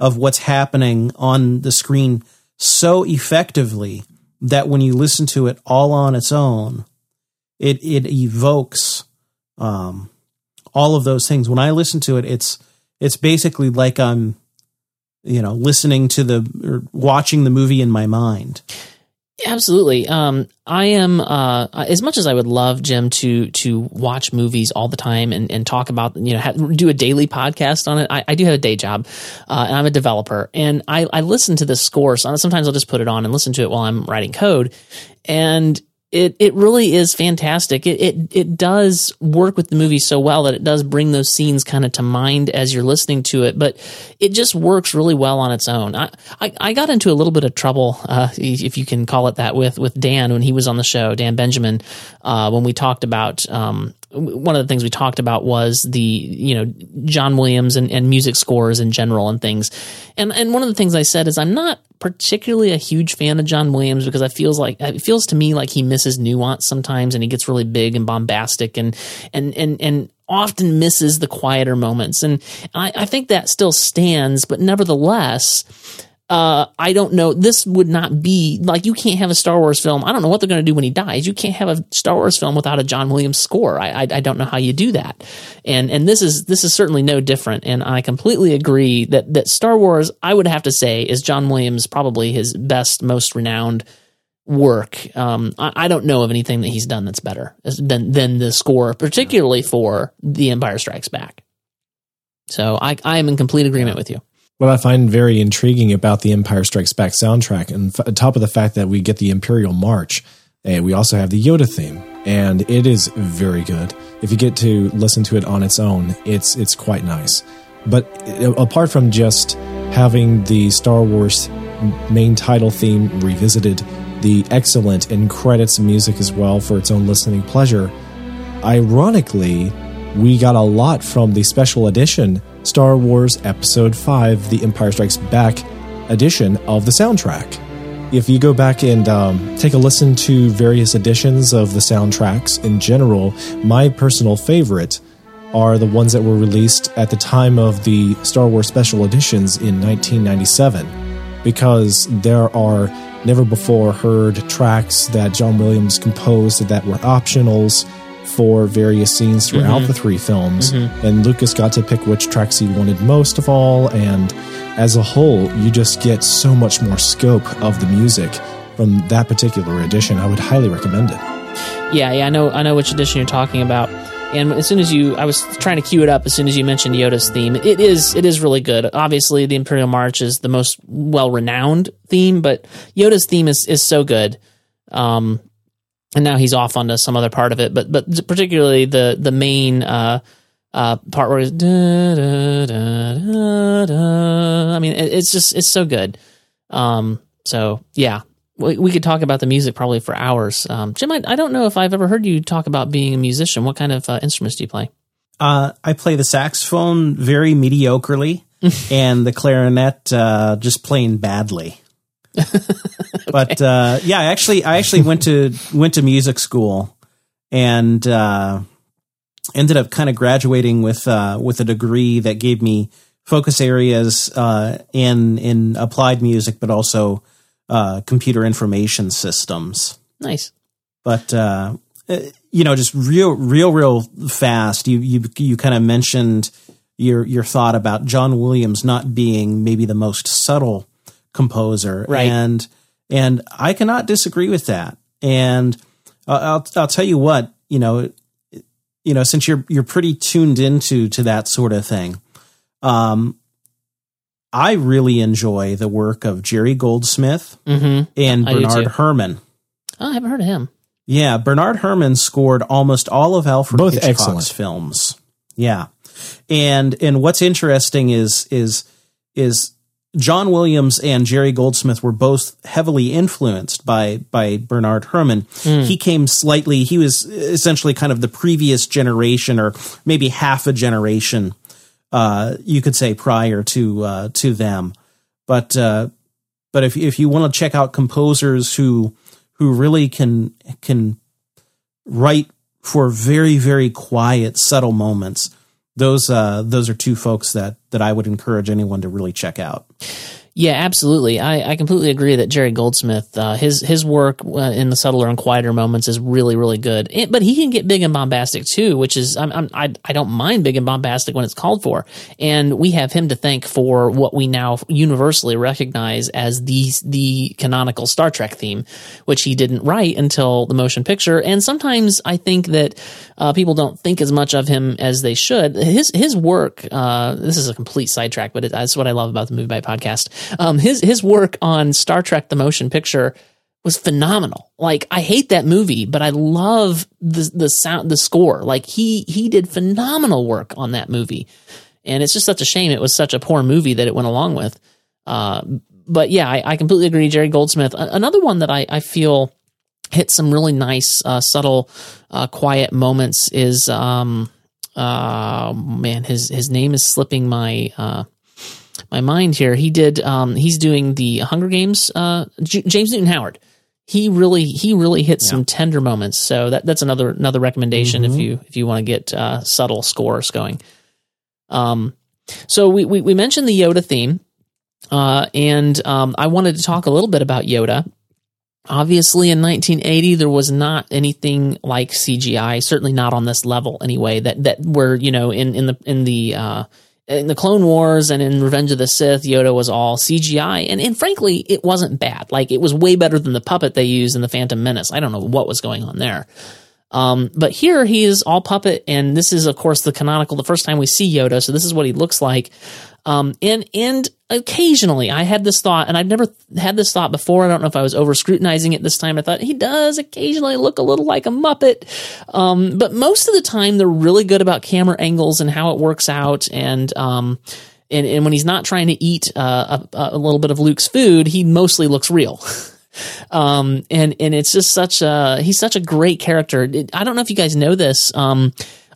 A: of what's happening on the screen so effectively that when you listen to it all on its own, it it evokes um, all of those things. When I listen to it, it's it's basically like I'm, you know, listening to the or watching the movie in my mind.
B: Absolutely. Um, I am uh, as much as I would love Jim to to watch movies all the time and, and talk about you know do a daily podcast on it. I, I do have a day job, uh, and I'm a developer, and I, I listen to this score. So sometimes I'll just put it on and listen to it while I'm writing code, and it it really is fantastic. It it it does work with the movie so well that it does bring those scenes kind of to mind as you're listening to it, but it just works really well on its own. I I, I got into a little bit of trouble, uh, if you can call it that, with with Dan when he was on the show, Dan Benjamin, uh, when we talked about. Um, one of the things we talked about was the you know John Williams and, and music scores in general and things, and and one of the things I said is I'm not particularly a huge fan of John Williams because I feels like it feels to me like he misses nuance sometimes and he gets really big and bombastic and and and and often misses the quieter moments and I, I think that still stands, but nevertheless. Uh, I don't know. This would not be like you can't have a Star Wars film. I don't know what they're going to do when he dies. You can't have a Star Wars film without a John Williams score. I, I, I don't know how you do that. And and this is this is certainly no different. And I completely agree that that Star Wars, I would have to say, is John Williams probably his best, most renowned work. Um, I, I don't know of anything that he's done that's better than than the score, particularly for The Empire Strikes Back. So I I am in complete agreement with you.
I: What I find very intriguing about the Empire Strikes Back soundtrack, and f- on top of the fact that we get the Imperial March, and we also have the Yoda theme, and it is very good. If you get to listen to it on its own, it's it's quite nice. But uh, apart from just having the Star Wars main title theme revisited, the excellent in credits music as well for its own listening pleasure, ironically, we got a lot from the special edition Star Wars Episode 5 The Empire Strikes Back edition of the soundtrack. If you go back and um, take a listen to various editions of the soundtracks in general, my personal favorite are the ones that were released at the time of the Star Wars special editions in 1997 because there are never before heard tracks that John Williams composed that were optionals for various scenes throughout
B: Mhm.
I: the three films.
B: Mhm.
I: And Lucas got to pick which tracks he wanted most of all. And as a whole, you just get so much more scope of the music from that particular edition. I would highly recommend it.
B: Yeah, yeah, I know, I know which edition you're talking about. And as soon as you, I was trying to cue it up. As soon as you mentioned Yoda's theme, it is, it is really good. Obviously, the Imperial March is the most well-renowned theme, but Yoda's theme is is so good. Um, and now he's off onto some other part of it, but but particularly the the main uh, uh, part where it's da, da, da. I mean, it, it's just it's so good. Um, so yeah, we, we could talk about the music probably for hours. Um, Jim, I, I don't know if I've ever heard you talk about being a musician. What kind of uh, instruments do you play?
A: Uh, I play the saxophone very mediocrely, and the clarinet uh, just plain badly. But uh, yeah, I actually I actually went to went to music school and uh, ended up kind of graduating with uh, with a degree that gave me focus areas uh, in in applied music, but also uh, computer information systems.
B: Nice.
A: But uh, you know, just real, real, real fast. You you you kind of mentioned your your thought about John Williams not being maybe the most subtle composer,
B: Right.
A: And and I cannot disagree with that. And I'll I'll, I'll tell you what, you know, you know, since you're you're pretty tuned into to that sort of thing, um, I really enjoy the work of Jerry Goldsmith
B: Mm-hmm.
A: and
B: I
A: Bernard Herrmann.
B: Oh, I haven't heard of him.
A: Yeah, Bernard Herrmann scored almost all of Alfred
I: Both
A: Hitchcock's
I: excellent.
A: films. Yeah, and and what's interesting is is is John Williams and Jerry Goldsmith were both heavily influenced by by Bernard Herrmann. He came slightly. He was essentially kind of the previous generation, or maybe half a generation, uh, you could say, prior to uh, to them. But uh, but if if you want to check out composers who who really can can write for very very quiet subtle moments those uh those are two folks that that I would encourage anyone to really check out
B: Yeah, absolutely. I, I completely agree that Jerry Goldsmith, uh, his his work uh, in the subtler and quieter moments is really really good. It- but he can get big and bombastic too, which is I'm, I'm, I I don't mind big and bombastic when it's called for. And we have him to thank for what we now universally recognize as the the canonical Star Trek theme, which he didn't write until the motion picture. And sometimes I think that uh, people don't think as much of him as they should. His his work. Uh, this is a complete sidetrack, but it, that's what I love about the MovieByte podcast. Um, his his work on Star Trek: The Motion Picture was phenomenal. Like I hate that movie, but I love the the sound, the score. Like he he did phenomenal work on that movie, and it's just such a shame it was such a poor movie that it went along with. Uh, but yeah, I, I completely agree. Jerry Goldsmith. Another one that I I feel hit some really nice, uh, subtle, uh, quiet moments is um uh man his his name is slipping my uh my mind here. He did um he's doing the Hunger Games uh J- James Newton Howard. He really he really hit some tender moments. So that that's another another recommendation if you if you want to get uh subtle scores going. Um so we we, we mentioned the Yoda theme. Uh, and um, I wanted to talk a little bit about Yoda. Obviously, in 1980, there was not anything like CGI. Certainly not on this level, anyway. That that were you know in in the in the uh, in the Clone Wars and in Revenge of the Sith, Yoda was all CGI, and and frankly, it wasn't bad. Like it was way better than the puppet they used in the Phantom Menace. I don't know what was going on there. Um, but here he is all puppet, and this is of course the canonical, the first time we see Yoda. So this is what he looks like. Um, and and occasionally I had this thought, and I've never had this thought before. I don't know if I was over scrutinizing it this time. I thought he does occasionally look a little like a Muppet, um, but most of the time they're really good about camera angles and how it works out, and um, and, and when he's not trying to eat uh, a, a little bit of Luke's food, he mostly looks real. um, and and it's just such a he's such a great character. It- I don't know if you guys know this. Um,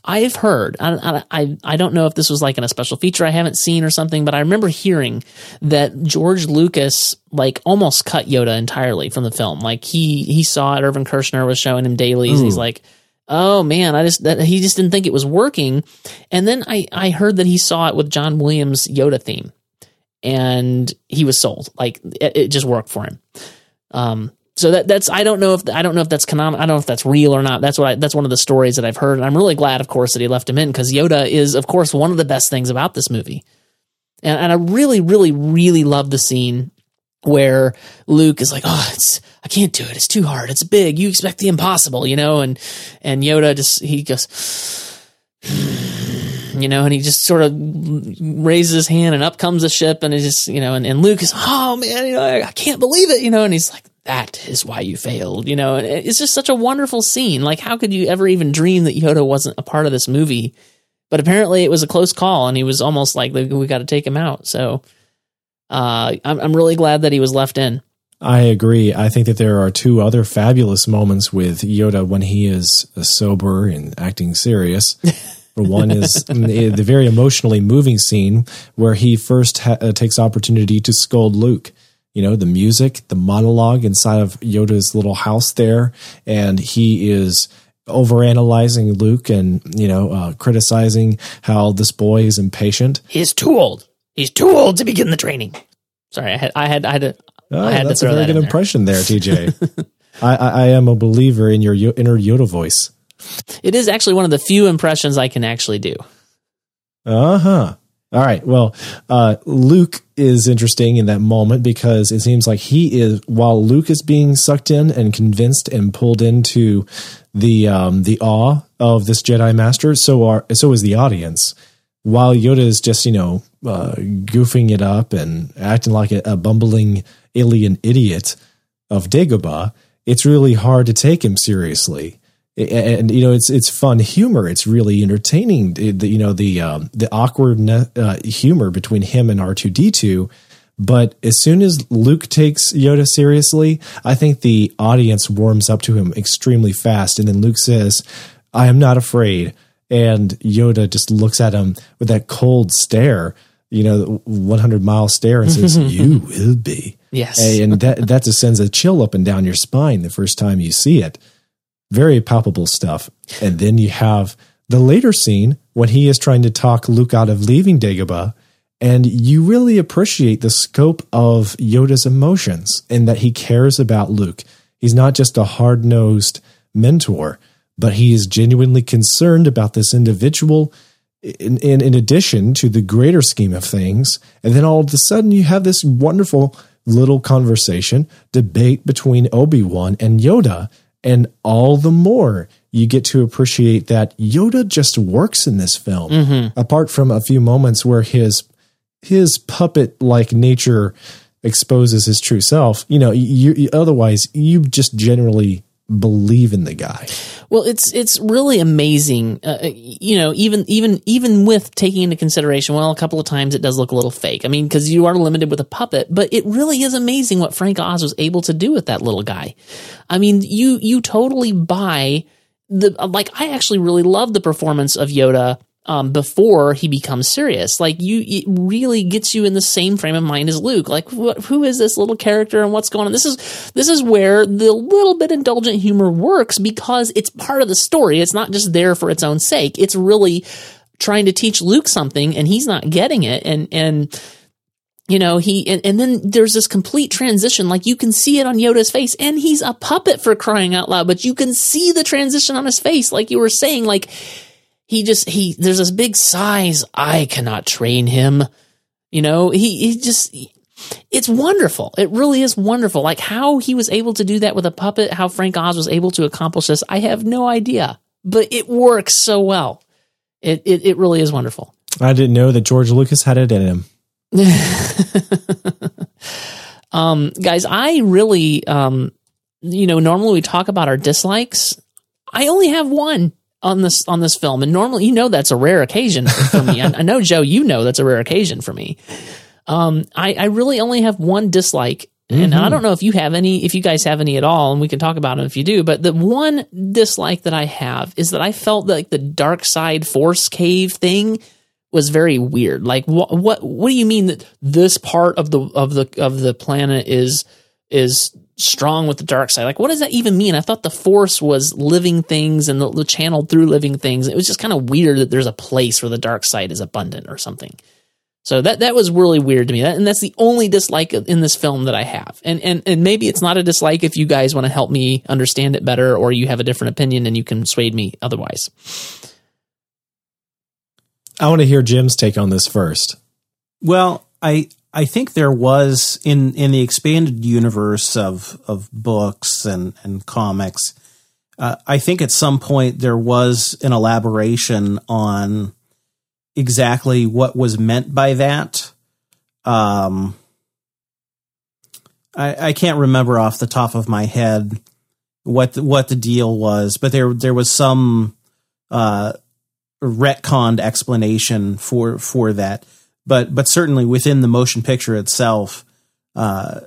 B: I've heard. I, I I don't know if this was like in a special feature I haven't seen or something, but I remember hearing that George Lucas like almost cut Yoda entirely from the film. Like he he saw it. Irvin Kershner was showing him dailies. And he's like, oh man, I just that he just didn't think it was working. And then I I heard that he saw it with John Williams Yoda theme, and he was sold. Like it, it just worked for him. Um, so that that's I don't know if I don't know if that's canon. I don't know if that's real or not. That's what I, that's one of the stories that I've heard, and I'm really glad, of course, that he left him in because Yoda is, of course, one of the best things about this movie. And, and I really, really, really love the scene where Luke is like, "Oh, it's I can't do it. It's too hard. It's big. You expect the impossible, you know." And and Yoda just he goes, you know, and he just sort of raises his hand, and up comes the ship, and it just you know, and, and Luke is, "Oh man, you know, I, I can't believe it," you know, and he's like, "That is why you failed," you know, and it's just such a wonderful scene. Like, how could you ever even dream that Yoda wasn't a part of this movie? But apparently, it was a close call, and he was almost like, "We got to take him out." So. Uh, I'm, I'm really glad that he was left in.
I: I agree. I think that there are two other fabulous moments with Yoda when he is sober and acting serious. For one is the very emotionally moving scene where he first ha- uh, takes opportunity to scold Luke. You know, the music, the monologue inside of Yoda's little house there, and he is overanalyzing Luke and you know uh, criticizing how this boy is impatient.
B: He's too old. He's too old to begin the training. Sorry, I had I had I had to.
I: Oh,
B: I had
I: that's a very good impression there, TJ. I, I, I am a believer in your inner Yoda voice.
B: It is actually one of the few impressions I can actually do.
I: Uh huh. All right. Well, uh, Luke is interesting in that moment because it seems like he is, while Luke is being sucked in and convinced and pulled into the um, the awe of this Jedi Master, so are so is the audience. While Yoda is just you know uh, goofing it up and acting like a, a bumbling alien idiot of Dagobah, it's really hard to take him seriously and you know it's it's fun humor. It's really entertaining. The, you know the um, the awkward uh, humor between him and R two D two. But as soon as Luke takes Yoda seriously, I think the audience warms up to him extremely fast. And then Luke says, "I am not afraid," and Yoda just looks at him with that cold stare. You know, one hundred mile stare, and says, "You will be."
B: Yes.
I: and that that just sends a chill up and down your spine the first time you see it very palpable stuff. And then you have the later scene when he is trying to talk Luke out of leaving Dagobah. And you really appreciate the scope of Yoda's emotions and that he cares about Luke. He's not just a hard nosed mentor, but he is genuinely concerned about this individual in, in, in addition to the greater scheme of things. And then all of a sudden you have this wonderful little conversation, debate between Obi Wan and Yoda and all the more you get to appreciate that Yoda just works in this film. Mm-hmm. Apart from a few moments where his his puppet like nature exposes his true self, you know, you, you otherwise you just generally believe in the guy.
B: Well, it's it's really amazing. Uh, you know, even even even with taking into consideration, well, a couple of times it does look a little fake. I mean, because you are limited with a puppet, but it really is amazing what Frank Oz was able to do with that little guy. I mean, you you totally buy the like. I actually really love the performance of Yoda um, before he becomes serious. Like you, it really gets you in the same frame of mind as Luke. Like, wh- who is this little character and what's going on? This is this is where the little bit indulgent humor works because it's part of the story. It's not just there for its own sake. It's really trying to teach Luke something, and he's not getting it. And and you know he and, and then there's this complete transition like you can see it on yoda's face and he's a puppet for crying out loud but you can see the transition on his face like you were saying like he just he there's this big sighs i cannot train him. You know he he just it's wonderful. It really is wonderful. Like how he was able to do that with a puppet how frank oz was able to accomplish this i have no idea. But it works so well. It it, it really is wonderful.
I: I didn't know that George Lucas had it in him.
B: um guys i really um you know normally we talk about our dislikes. I only have one on this on this film and normally you know that's a rare occasion for me I, I know joe you know that's a rare occasion for me um i i really only have one dislike and I don't know if you have any, if you guys have any at all, and we can talk about them if you do. But the one dislike that I have is that I felt like the dark side force cave thing was very weird. Like what what what do you mean that this part of the of the of the planet is is strong with the dark side? Like what does that even mean? I thought the force was living things and the, the channeled through living things. It was just kind of weird that there's a place where the dark side is abundant or something. So that that was really weird to me. That, and that's the only dislike in this film that I have. And and and maybe it's not a dislike if you guys want to help me understand it better or you have a different opinion and you can sway me otherwise.
I: I want to hear Jim's take on this first.
A: Well, I I think there was in in the expanded universe of of books and and comics. Uh, I think at some point there was an elaboration on exactly what was meant by that. Um, I, I can't remember off the top of my head what the, what the deal was, but there there was some uh, retconned explanation for for that. But but certainly within the motion picture itself, uh,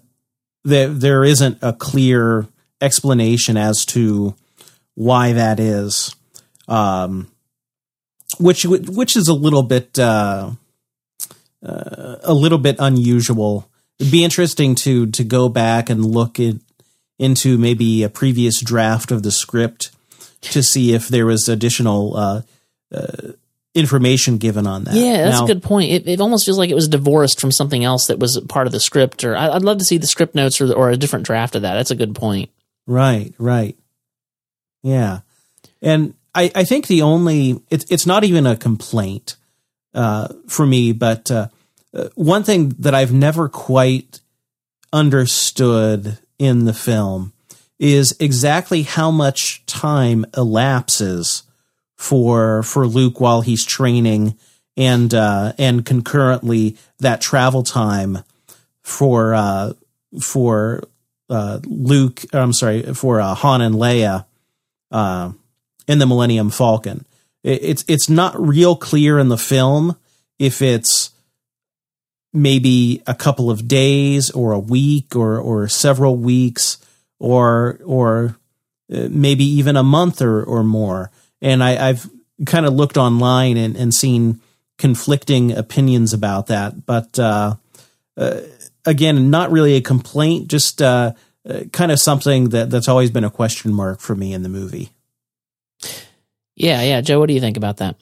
A: there there isn't a clear explanation as to why that is. Um, which which is a little bit uh, uh, a little bit unusual it'd be interesting to to go back and look at into maybe a previous draft of the script to see if there was additional uh, uh, information given on that.
B: Yeah, that's
A: Now-
B: a good point. It, it almost feels like it was divorced from something else that was part of the script. Or I, I'd love to see the script notes or the, or a different draft of that. That's a good point.
A: Right, right. Yeah. And I, I think the only, it's it's not even a complaint uh, for me, but uh, uh, one thing that I've never quite understood in the film is exactly how much time elapses for for Luke while he's training and uh, and concurrently that travel time for uh, for uh, Luke. I'm sorry for uh, Han and Leia uh, in the Millennium Falcon. It, it's it's not real clear in the film if it's maybe a couple of days or a week or or several weeks or or uh, maybe even a month or or more. And I, I've kind of looked online and, and seen conflicting opinions about that, but uh, uh, again, not really a complaint, just uh, uh, kind of something that that's always been a question mark for me in the movie.
B: Yeah, yeah. Joe, what do you think about that?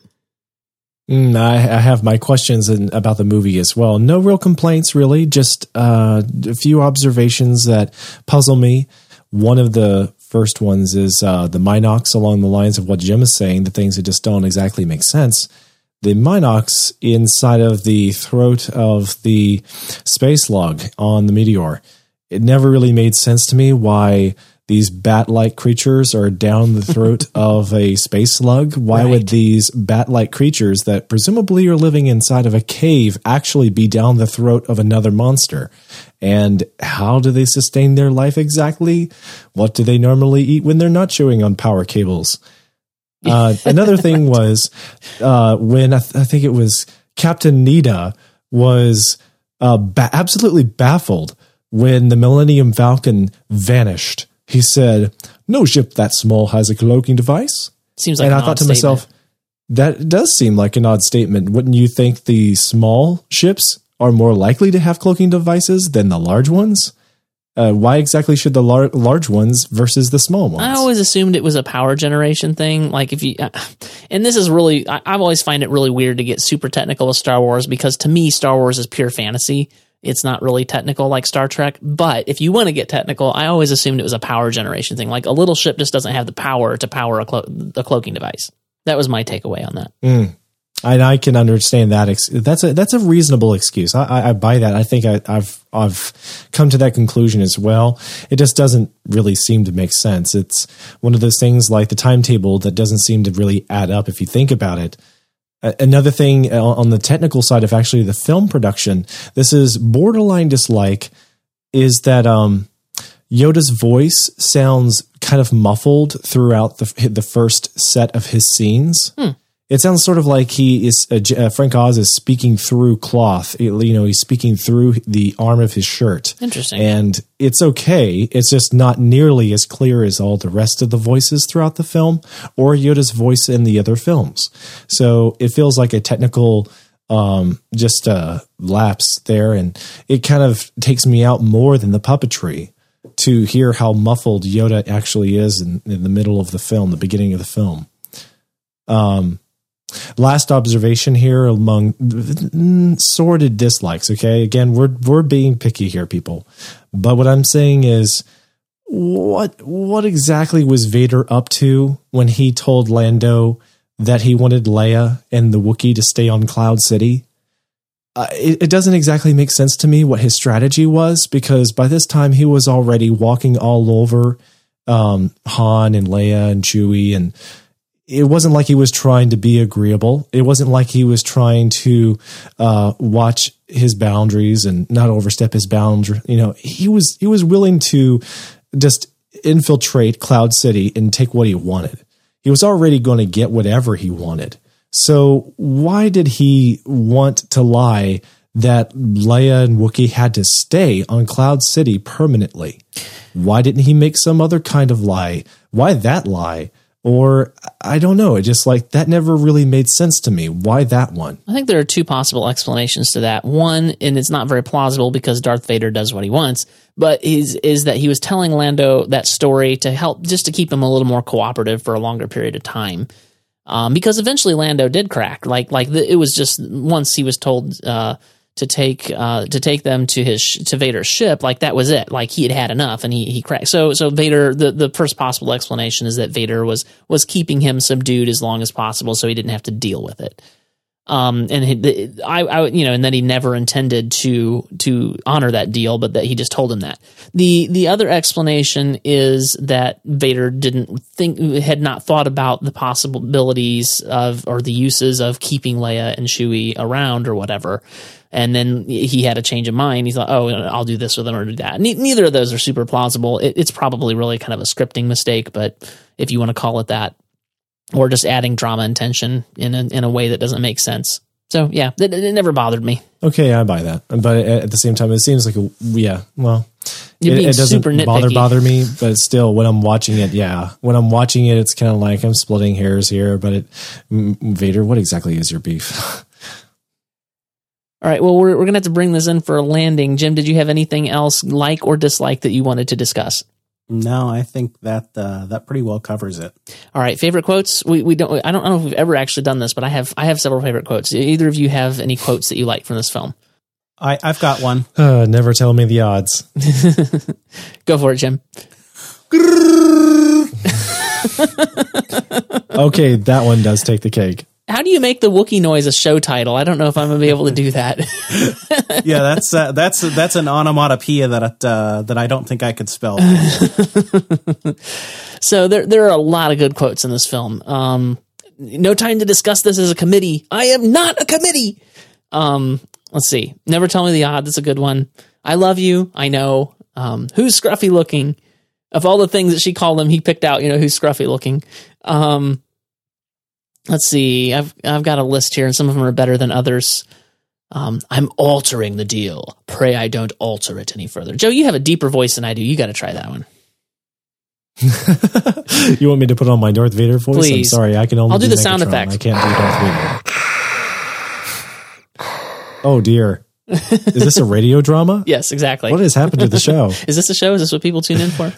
I: Mm, I, I have my questions in, about the movie as well. No real complaints, really. Just uh, a few observations that puzzle me. One of the first ones is uh, the mynocks, along the lines of what Jim is saying, the things that just don't exactly make sense. The mynocks inside of the throat of the space slug on the meteor. It never really made sense to me why these bat-like creatures are down the throat of a space slug. Why would these bat-like creatures that presumably are living inside of a cave actually be down the throat of another monster? And how do they sustain their life exactly? What do they normally eat when they're not chewing on power cables? Uh, another thing was uh, when I, th- I think it was Captain Needa was uh, ba- absolutely baffled when the Millennium Falcon vanished. He said, "No ship that small has a cloaking device."
B: Seems like
I: and
B: an
I: I thought to myself, that does seem like an odd statement. Wouldn't you think the small ships are more likely to have cloaking devices than the large ones? Uh, why exactly should the lar- large ones versus the small ones?
B: I always assumed it was a power generation thing. Like if you, uh, and this is really, I, I've always find it really weird to get super technical with Star Wars because to me, Star Wars is pure fantasy. It's not really technical like Star Trek. But if you want to get technical, I always assumed it was a power generation thing. Like a little ship just doesn't have the power to power a, clo- a cloaking device. That was my takeaway on that.
I: Mm. And I can understand that. That's a that's a reasonable excuse. I, I, I buy that. I think I, I've I've come to that conclusion as well. It just doesn't really seem to make sense. It's one of those things like the timetable that doesn't seem to really add up if you think about it. Another thing uh, on the technical side of actually the film production, this is borderline dislike, is that um, Yoda's voice sounds kind of muffled throughout the the first set of his scenes. It sounds sort of like he is uh, uh, Frank Oz is speaking through cloth. You know, he's speaking through the arm of his shirt.
B: Interesting.
I: And it's okay. It's just not nearly as clear as all the rest of the voices throughout the film or Yoda's voice in the other films. So it feels like a technical um just a lapse there and it kind of takes me out more than the puppetry to hear how muffled Yoda actually is in, in the middle of the film, the beginning of the film. Um, last observation here among sordid dislikes. Okay, again, we're we're being picky here, people. But what I'm saying is, what what exactly was Vader up to when he told Lando that he wanted Leia and the Wookiee to stay on Cloud City? Uh, it, it doesn't exactly make sense to me what his strategy was because by this time he was already walking all over um, Han and Leia and Chewie and it wasn't like he was trying to be agreeable. It wasn't like he was trying to uh, watch his boundaries and not overstep his boundary. You know, he was he was willing to just infiltrate Cloud City and take what he wanted. He was already going to get whatever he wanted. So why did he want to lie that Leia and Wookiee had to stay on Cloud City permanently? Why didn't he make some other kind of lie? Why that lie? Or I don't know. It just like that never really made sense to me. Why that one?
B: I think there are two possible explanations to that. One, and it's not very plausible because Darth Vader does what he wants, but is is that he was telling Lando that story to help just to keep him a little more cooperative for a longer period of time. Um, because eventually Lando did crack. Like like the, it was just once he was told uh, to take uh, to take them to his to Vader's ship, like that was it. Like he had had enough, and he he cracked. So so Vader. The the first possible explanation is that Vader was was keeping him subdued as long as possible, so he didn't have to deal with it. Um, and he, I, I, you know, and that he never intended to to honor that deal, but that he just told him that. the The other explanation is that Vader didn't think, had not thought about the possibilities of or the uses of keeping Leia and Chewie around or whatever. And then he had a change of mind. He thought, "Oh, I'll do this with them or do that." Ne- neither of those are super plausible. It, it's probably really kind of a scripting mistake, but if you want to call it that, or just adding drama and tension in a, in a way that doesn't make sense. So yeah, it, it never bothered me.
I: Okay, I buy that, but at the same time, it seems like a yeah. Well, it, it doesn't bother bother me, but still, when I'm watching it, yeah, when I'm watching it, it's kind of like I'm splitting hairs here. But it, Vader, what exactly is your beef?
B: All right, well, we're, we're going to have to bring this in for a landing. Jim, did you have anything else like or dislike that you wanted to discuss?
A: No, I think that uh, that pretty well covers it.
B: All right, favorite quotes. We we don't. I don't know if we've ever actually done this, but I have. I have several favorite quotes. Either of you have any quotes that you like from this film?
A: I, I've got one.
I: uh, never tell me the odds.
B: Go for it, Jim.
I: Okay, that one does take the cake.
B: How do you make the Wookiee noise a show title? I don't know if I'm gonna be able to do that.
A: Yeah, that's uh, that's that's an onomatopoeia that uh, that I don't think I could spell.
B: So there there are a lot of good quotes in this film. Um, no time to discuss this as a committee. I am not a committee. Um, let's see. Never tell me the odd. That's a good one. I love you. I know. Um, who's scruffy looking? Of all the things that she called him, he picked out. You know who's scruffy looking. Um, let's see. I've I've got a list here, and some of them are better than others. Um, I'm altering the deal. Pray I don't alter it any further. Joe, you have a deeper voice than I do. You got to try that one.
I: You want me to put on my Darth Vader voice? I'm
B: Please.
I: sorry, I can only.
B: I'll do the
I: Megatron.
B: sound effects.
I: I can't do Darth Vader. Oh dear, is this a radio drama?
B: Yes, exactly.
I: What has happened to the show?
B: Is this a show? Is this what people tune in for?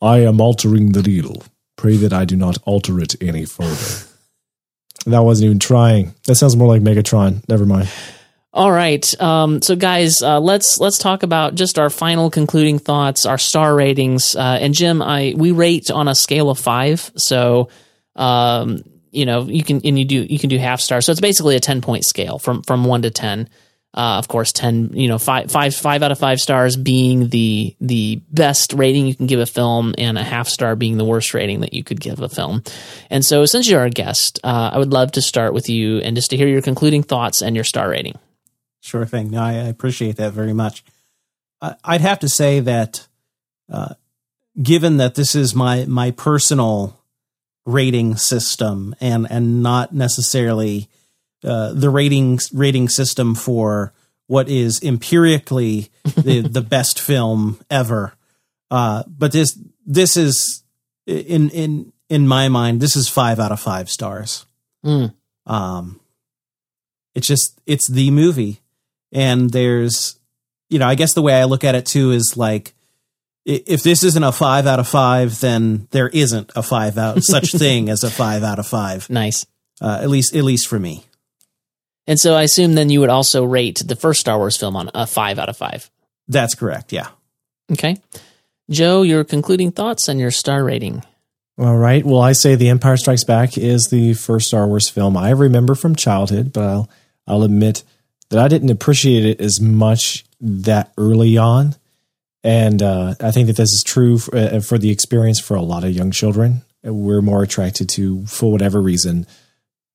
I: I am altering the deal. Pray that I do not alter it any further. That wasn't even trying. That sounds more like Megatron. Never mind.
B: All right. Um, so, guys, uh, let's let's talk about just our final concluding thoughts, our star ratings. Uh, and Jim, I we rate on a scale of five. So, um, you know, you can and you do you can do half stars. So it's basically a ten point scale from from one to ten. Uh, of course, ten. You know, five five five out of five stars being the the best rating you can give a film, and a half star being the worst rating that you could give a film. And so, since you're our guest, uh, I would love to start with you and just to hear your concluding thoughts and your star rating.
A: Sure thing. No, I, appreciate that very much. I, I'd have to say that, uh, given that this is my my personal rating system and and not necessarily uh, the rating rating system for what is empirically the the best film ever, uh, but this this is in in in my mind this is five out of five stars.
B: Mm.
A: Um, it's just it's the movie and there's you know i guess the way i look at it too is like if this isn't a five out of five then there isn't a five out such thing as a five out of five
B: Nice.
A: uh, at least at least for me
B: And so I assume then you would also rate the first Star Wars film on a five out of five.
A: that's correct yeah
B: Okay. Joe, your concluding thoughts and your star rating.
I: All right. Well, I say The Empire Strikes Back is the first Star Wars film I remember from childhood, but I'll I'll admit that I didn't appreciate it as much that early on, and uh, I think that this is true for, uh, for the experience for a lot of young children. We're more attracted to, for whatever reason,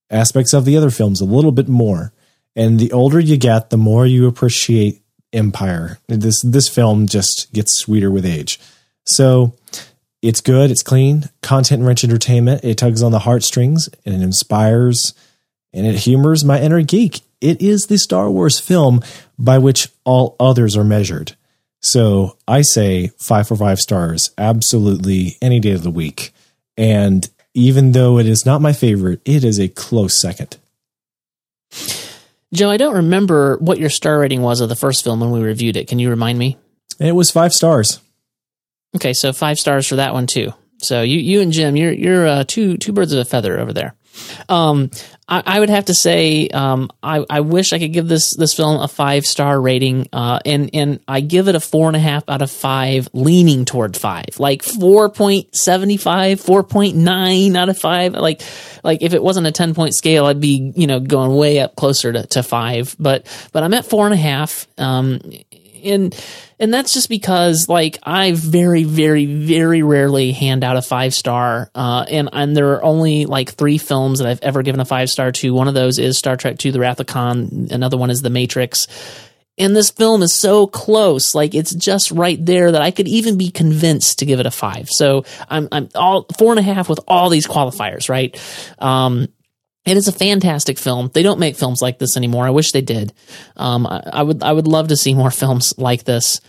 I: aspects of the other films a little bit more. And the older you get, the more you appreciate Empire. This this film just gets sweeter with age. So it's good, it's clean, content rich entertainment. It tugs on the heartstrings and it inspires and it humors my inner geek. It is the Star Wars film by which all others are measured. So I say five for five stars, absolutely any day of the week. And even though it is not my favorite, it is a close second.
B: Joe, I don't remember what your star rating was of the first film when we reviewed it. Can you remind me?
I: It was five stars.
B: Okay, so five stars for that one too. So you you and Jim, you're you're uh, two two birds of a feather over there. Um, I, I, would have to say, um, I, I wish I could give this this film a five star rating, uh, and and I give it a four and a half out of five, leaning toward five, like 4.75, 4.9 out of five. Like like if it wasn't a ten point scale, I'd be you know going way up closer to, to five, but but I'm at four and a half. Um, and and that's just because like I very very very rarely hand out a five star, uh, and and there are only like three films that I've ever given a five star to. One of those is Star Trek II: The Wrath of Khan. Another one is The Matrix. And this film is so close, like it's just right there that I could even be convinced to give it a five. So I'm I'm all four and a half with all these qualifiers, right? Um, it is a fantastic film. They don't make films like this anymore. I wish they did. Um, I, I, would I would love to see more films like this.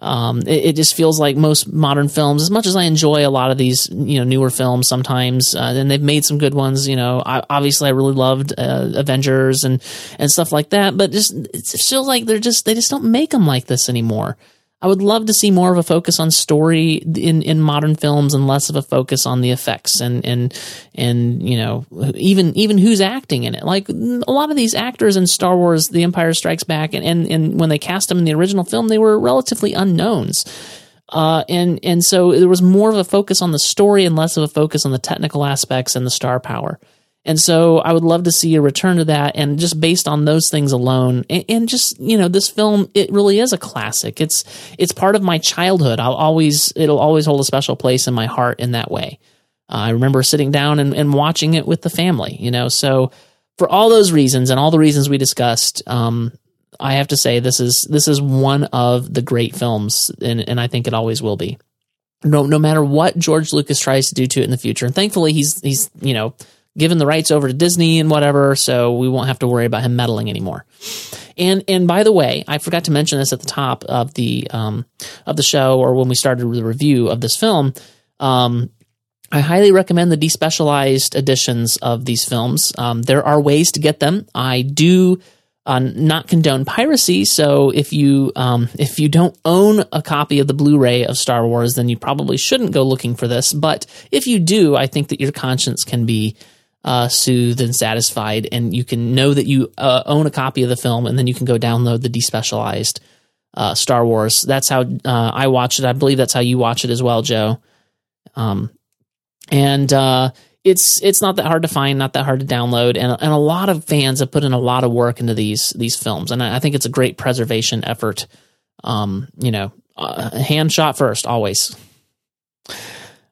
B: Um, it, it, just feels like most modern films, as much as I enjoy a lot of these, you know, newer films sometimes, uh, and they've made some good ones. You know, I, obviously I really loved uh, Avengers and and stuff like that, but just it feels like they're just they just don't make them like this anymore. I would love to see more of a focus on story in, in modern films and less of a focus on the effects and and and you know even even who's acting in it. Like a lot of these actors in Star Wars: The Empire Strikes Back and and, and when they cast them in the original film, they were relatively unknowns. Uh, and and so there was more of a focus on the story and less of a focus on the technical aspects and the star power. And so I would love to see a return to that. And just based on those things alone, and, and, just, you know, this film, it really is a classic. It's, it's part of my childhood. I'll always, it'll always hold a special place in my heart in that way. Uh, I remember sitting down and, and watching it with the family, you know, so for all those reasons and all the reasons we discussed, um, I have to say this is, this is one of the great films and, and I think it always will be. No, no matter what George Lucas tries to do to it in the future. And thankfully he's, he's, you know, given the rights over to Disney and whatever, so we won't have to worry about him meddling anymore. And and by the way, I forgot to mention this at the top of the um, of the show or when we started the review of this film. Um, I highly recommend the despecialized editions of these films. Um, there are ways to get them. I do uh, not condone piracy, so if you um, if you don't own a copy of the Blu-ray of Star Wars, then you probably shouldn't go looking for this. But if you do, I think that your conscience can be uh, soothed and satisfied, and you can know that you uh, own a copy of the film, and then you can go download the despecialized uh, Star Wars. That's how uh, I watch it. I believe that's how you watch it as well, Joe. Um, and uh, it's it's not that hard to find, not that hard to download, and and a lot of fans have put in a lot of work into these these films, and I, think it's a great preservation effort. Um, you know, uh, Han shot first, always.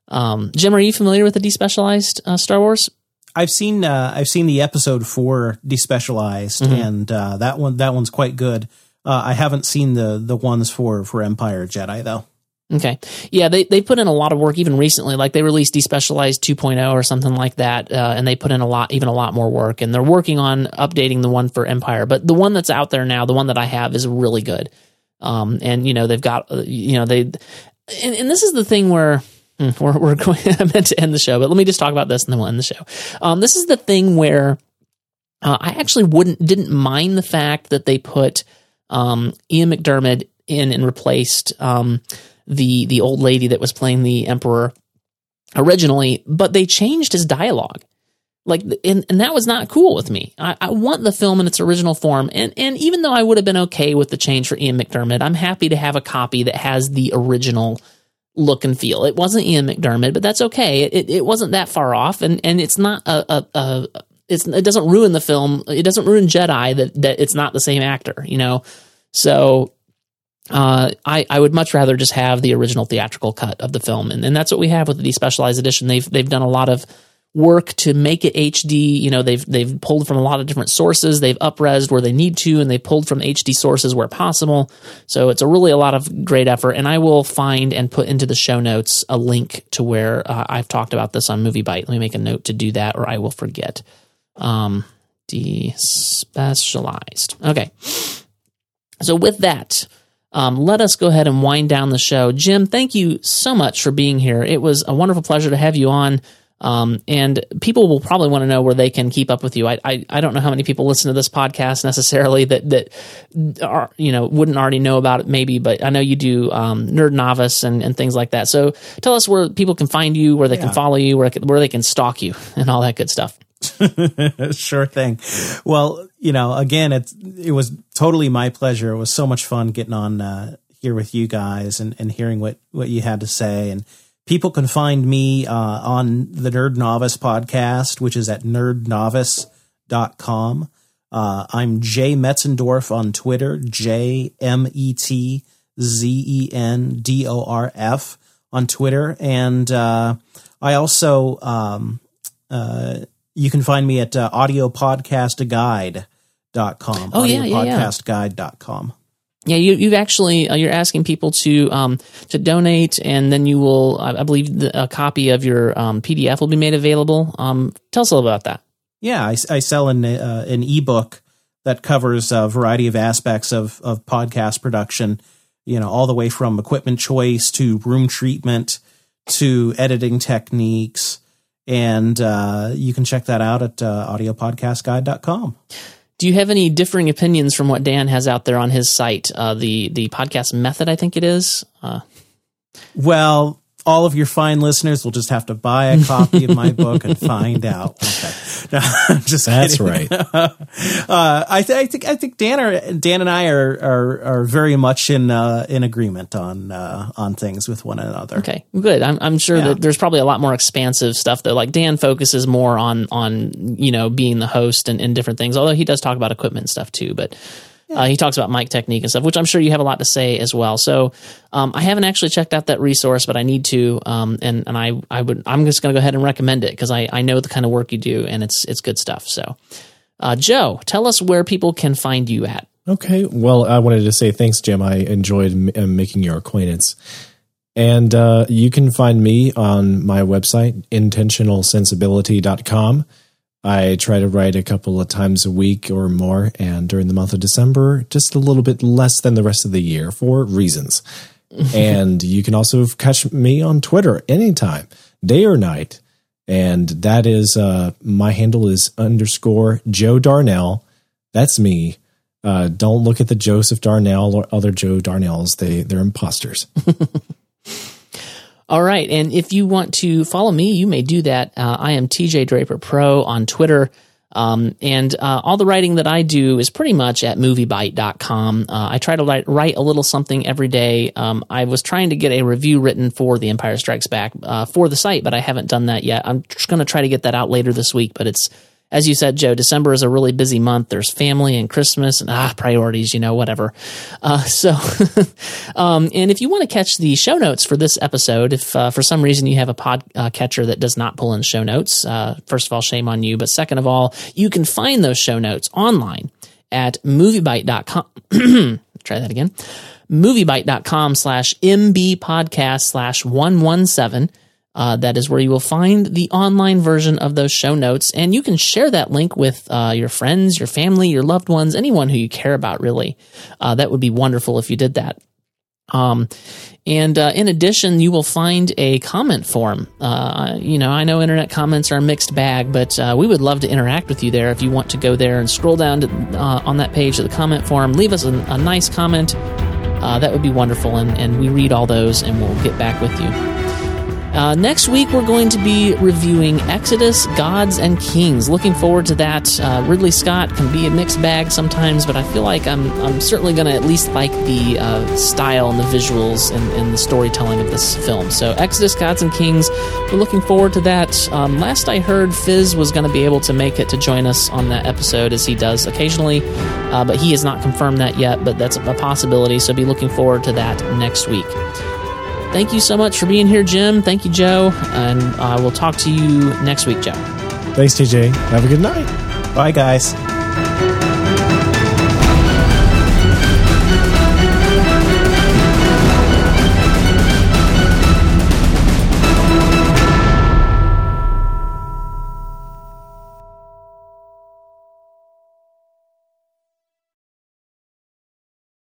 B: Um, Jim, are you familiar with the despecialized Star Wars?
A: I've seen uh, I've seen the episode for despecialized, mm-hmm. and uh, that one that one's quite good. Uh, I haven't seen the the ones for for Empire Jedi though.
B: Okay, yeah, they they put in a lot of work even recently. Like they released despecialized 2.0 or something like that, uh, and they put in a lot even a lot more work. And they're working on updating the one for Empire, but the one that's out there now, the one that I have, is really good. Um, and you know they've got uh, you know they, and, and this is the thing where Mm, we're, we're going. I meant to end the show, but let me just talk about this, and then we'll end the show. Um, this is the thing where uh, I actually wouldn't didn't mind the fact that they put um, Ian McDiarmid in and replaced um, the the old lady that was playing the Emperor originally, but they changed his dialogue. Like, and, and that was not cool with me. I, I want the film in its original form, and and even though I would have been okay with the change for Ian McDiarmid, I'm happy to have a copy that has the original look and feel. It wasn't Ian McDiarmid, but that's okay. It, it wasn't that far off, and, and it's not a, a, a it doesn't ruin the film. It doesn't ruin Jedi that, that it's not the same actor, you know? So, uh, I, I would much rather just have the original theatrical cut of the film. And, and that's what we have with despecialized edition. They've, they've done a lot of work to make it HD. You know, they've they've pulled from a lot of different sources. They've upresed where they need to, and they pulled from HD sources where possible. So it's a really a lot of great effort. And I will find and put into the show notes a link to where uh, I've talked about this on MovieByte. Let me make a note to do that, or I will forget. Um, despecialized. Okay. So with that. Um, let us go ahead and wind down the show. Jim, thank you so much for being here. It was a wonderful pleasure to have you on. Um, and people will probably want to know where they can keep up with you. I, I, I don't know how many people listen to this podcast necessarily that, that are, you know, wouldn't already know about it maybe, but I know you do, um, Nerd Novice and, and things like that. So tell us where people can find you, where they can follow you, where, where they can stalk you and all that good stuff.
A: sure thing. Well, you know, again, it's, it was totally my pleasure. It was so much fun getting on, uh, here with you guys and, and hearing what, what you had to say and, People can find me uh, on the Nerd Novice podcast, which is at nerdnovice.com. Uh, I'm Jay Metzendorf on Twitter, J M E T Z E N D O R F on Twitter. And uh, I also, um, uh, you can find me at uh, audiopodcastguide.com.
B: Oh, yeah, yeah, yeah. Yeah, you, you've actually uh, you're asking people to um, to donate, and then you will, I, I believe, the, a copy of your um, PDF will be made available. Um, tell us a little about that.
A: Yeah, I, I sell an uh, an ebook that covers a variety of aspects of of podcast production. You know, all the way from equipment choice to room treatment to editing techniques, and uh, you can check that out at uh, audiopodcastguide.com.
B: Do you have any differing opinions from what Dan has out there on his site? Uh, the the podcast method, I think it is. Uh,
A: well, all of your fine listeners will just have to buy a copy of my book and find out. Okay. No, just
I: that's
A: kidding.
I: right.
A: uh, I, th- I, think I think Dan are, Dan and I are are, are very much in uh, in agreement on uh, on things with one another.
B: Okay, good. I'm I'm sure
A: Yeah.
B: that there's probably a lot more expansive stuff though. like Dan focuses more on on you know being the host and, and different things. Although he does talk about equipment stuff too, but. Uh, he talks about mic technique and stuff, which I'm sure you have a lot to say as well. So um, I haven't actually checked out that resource, but I need to, um, and and I I would I'm just going to go ahead and recommend it because I I know the kind of work you do and it's it's good stuff. So, uh, Joe, tell us where people can find you at.
I: Okay. Well, I wanted to say thanks, Jim. I enjoyed m- uh, making your acquaintance. And uh, you can find me on my website, intentionalsensibility.com. I try to write a couple of times a week or more, and during the month of December, just a little bit less than the rest of the year for reasons. and you can also catch me on Twitter anytime, day or night. And that is uh, my handle is underscore Joe Darnell. That's me. Uh, don't look at the Joseph Darnell or other Joe Darnells. They they're imposters.
B: All right. And if you want to follow me, you may do that. Uh, I am TJ Draper Pro on Twitter. Um, and uh, all the writing that I do is pretty much at moviebyte.com. Uh, I try to write, write a little something every day. Um, I was trying to get a review written for The Empire Strikes Back uh, for the site, but I haven't done that yet. I'm just going to try to get that out later this week, but it's as you said, Joe, December is a really busy month. There's family and Christmas and ah, priorities, you know, whatever. Uh, so, um, and if you want to catch the show notes for this episode, if uh, for some reason you have a pod uh, catcher that does not pull in show notes, uh, first of all, shame on you. But second of all, you can find those show notes online at moviebyte.com. Try that again. Moviebyte.com slash MB podcast slash 117. Uh, that is where you will find the online version of those show notes, and you can share that link with uh, your friends, your family, your loved ones, anyone who you care about. Really, uh, that would be wonderful if you did that. Um, and uh, in addition, you will find a comment form. Uh, you know, I know internet comments are a mixed bag, but uh, we would love to interact with you there. If you want to go there and scroll down to, on that page to the comment form, leave us a, a nice comment. That would be wonderful, and, and we read all those, and we'll get back with you. Uh, next week, we're going to be reviewing Exodus, Gods, and Kings. Looking forward to that. Uh, Ridley Scott can be a mixed bag sometimes, but I feel like I'm, I'm certainly going to at least like the uh, style and the visuals and, and the storytelling of this film. So, Exodus, Gods, and Kings, we're looking forward to that. Um, last I heard, Fizz was going to be able to make it to join us on that episode, as he does occasionally, uh, but he has not confirmed that yet, but that's a possibility, so be looking forward to that next week. Thank you so much for being here, Jim. Thank you, Joe. And I will talk to you next week, Joe.
I: Thanks, TJ. Have a good night.
A: Bye, guys.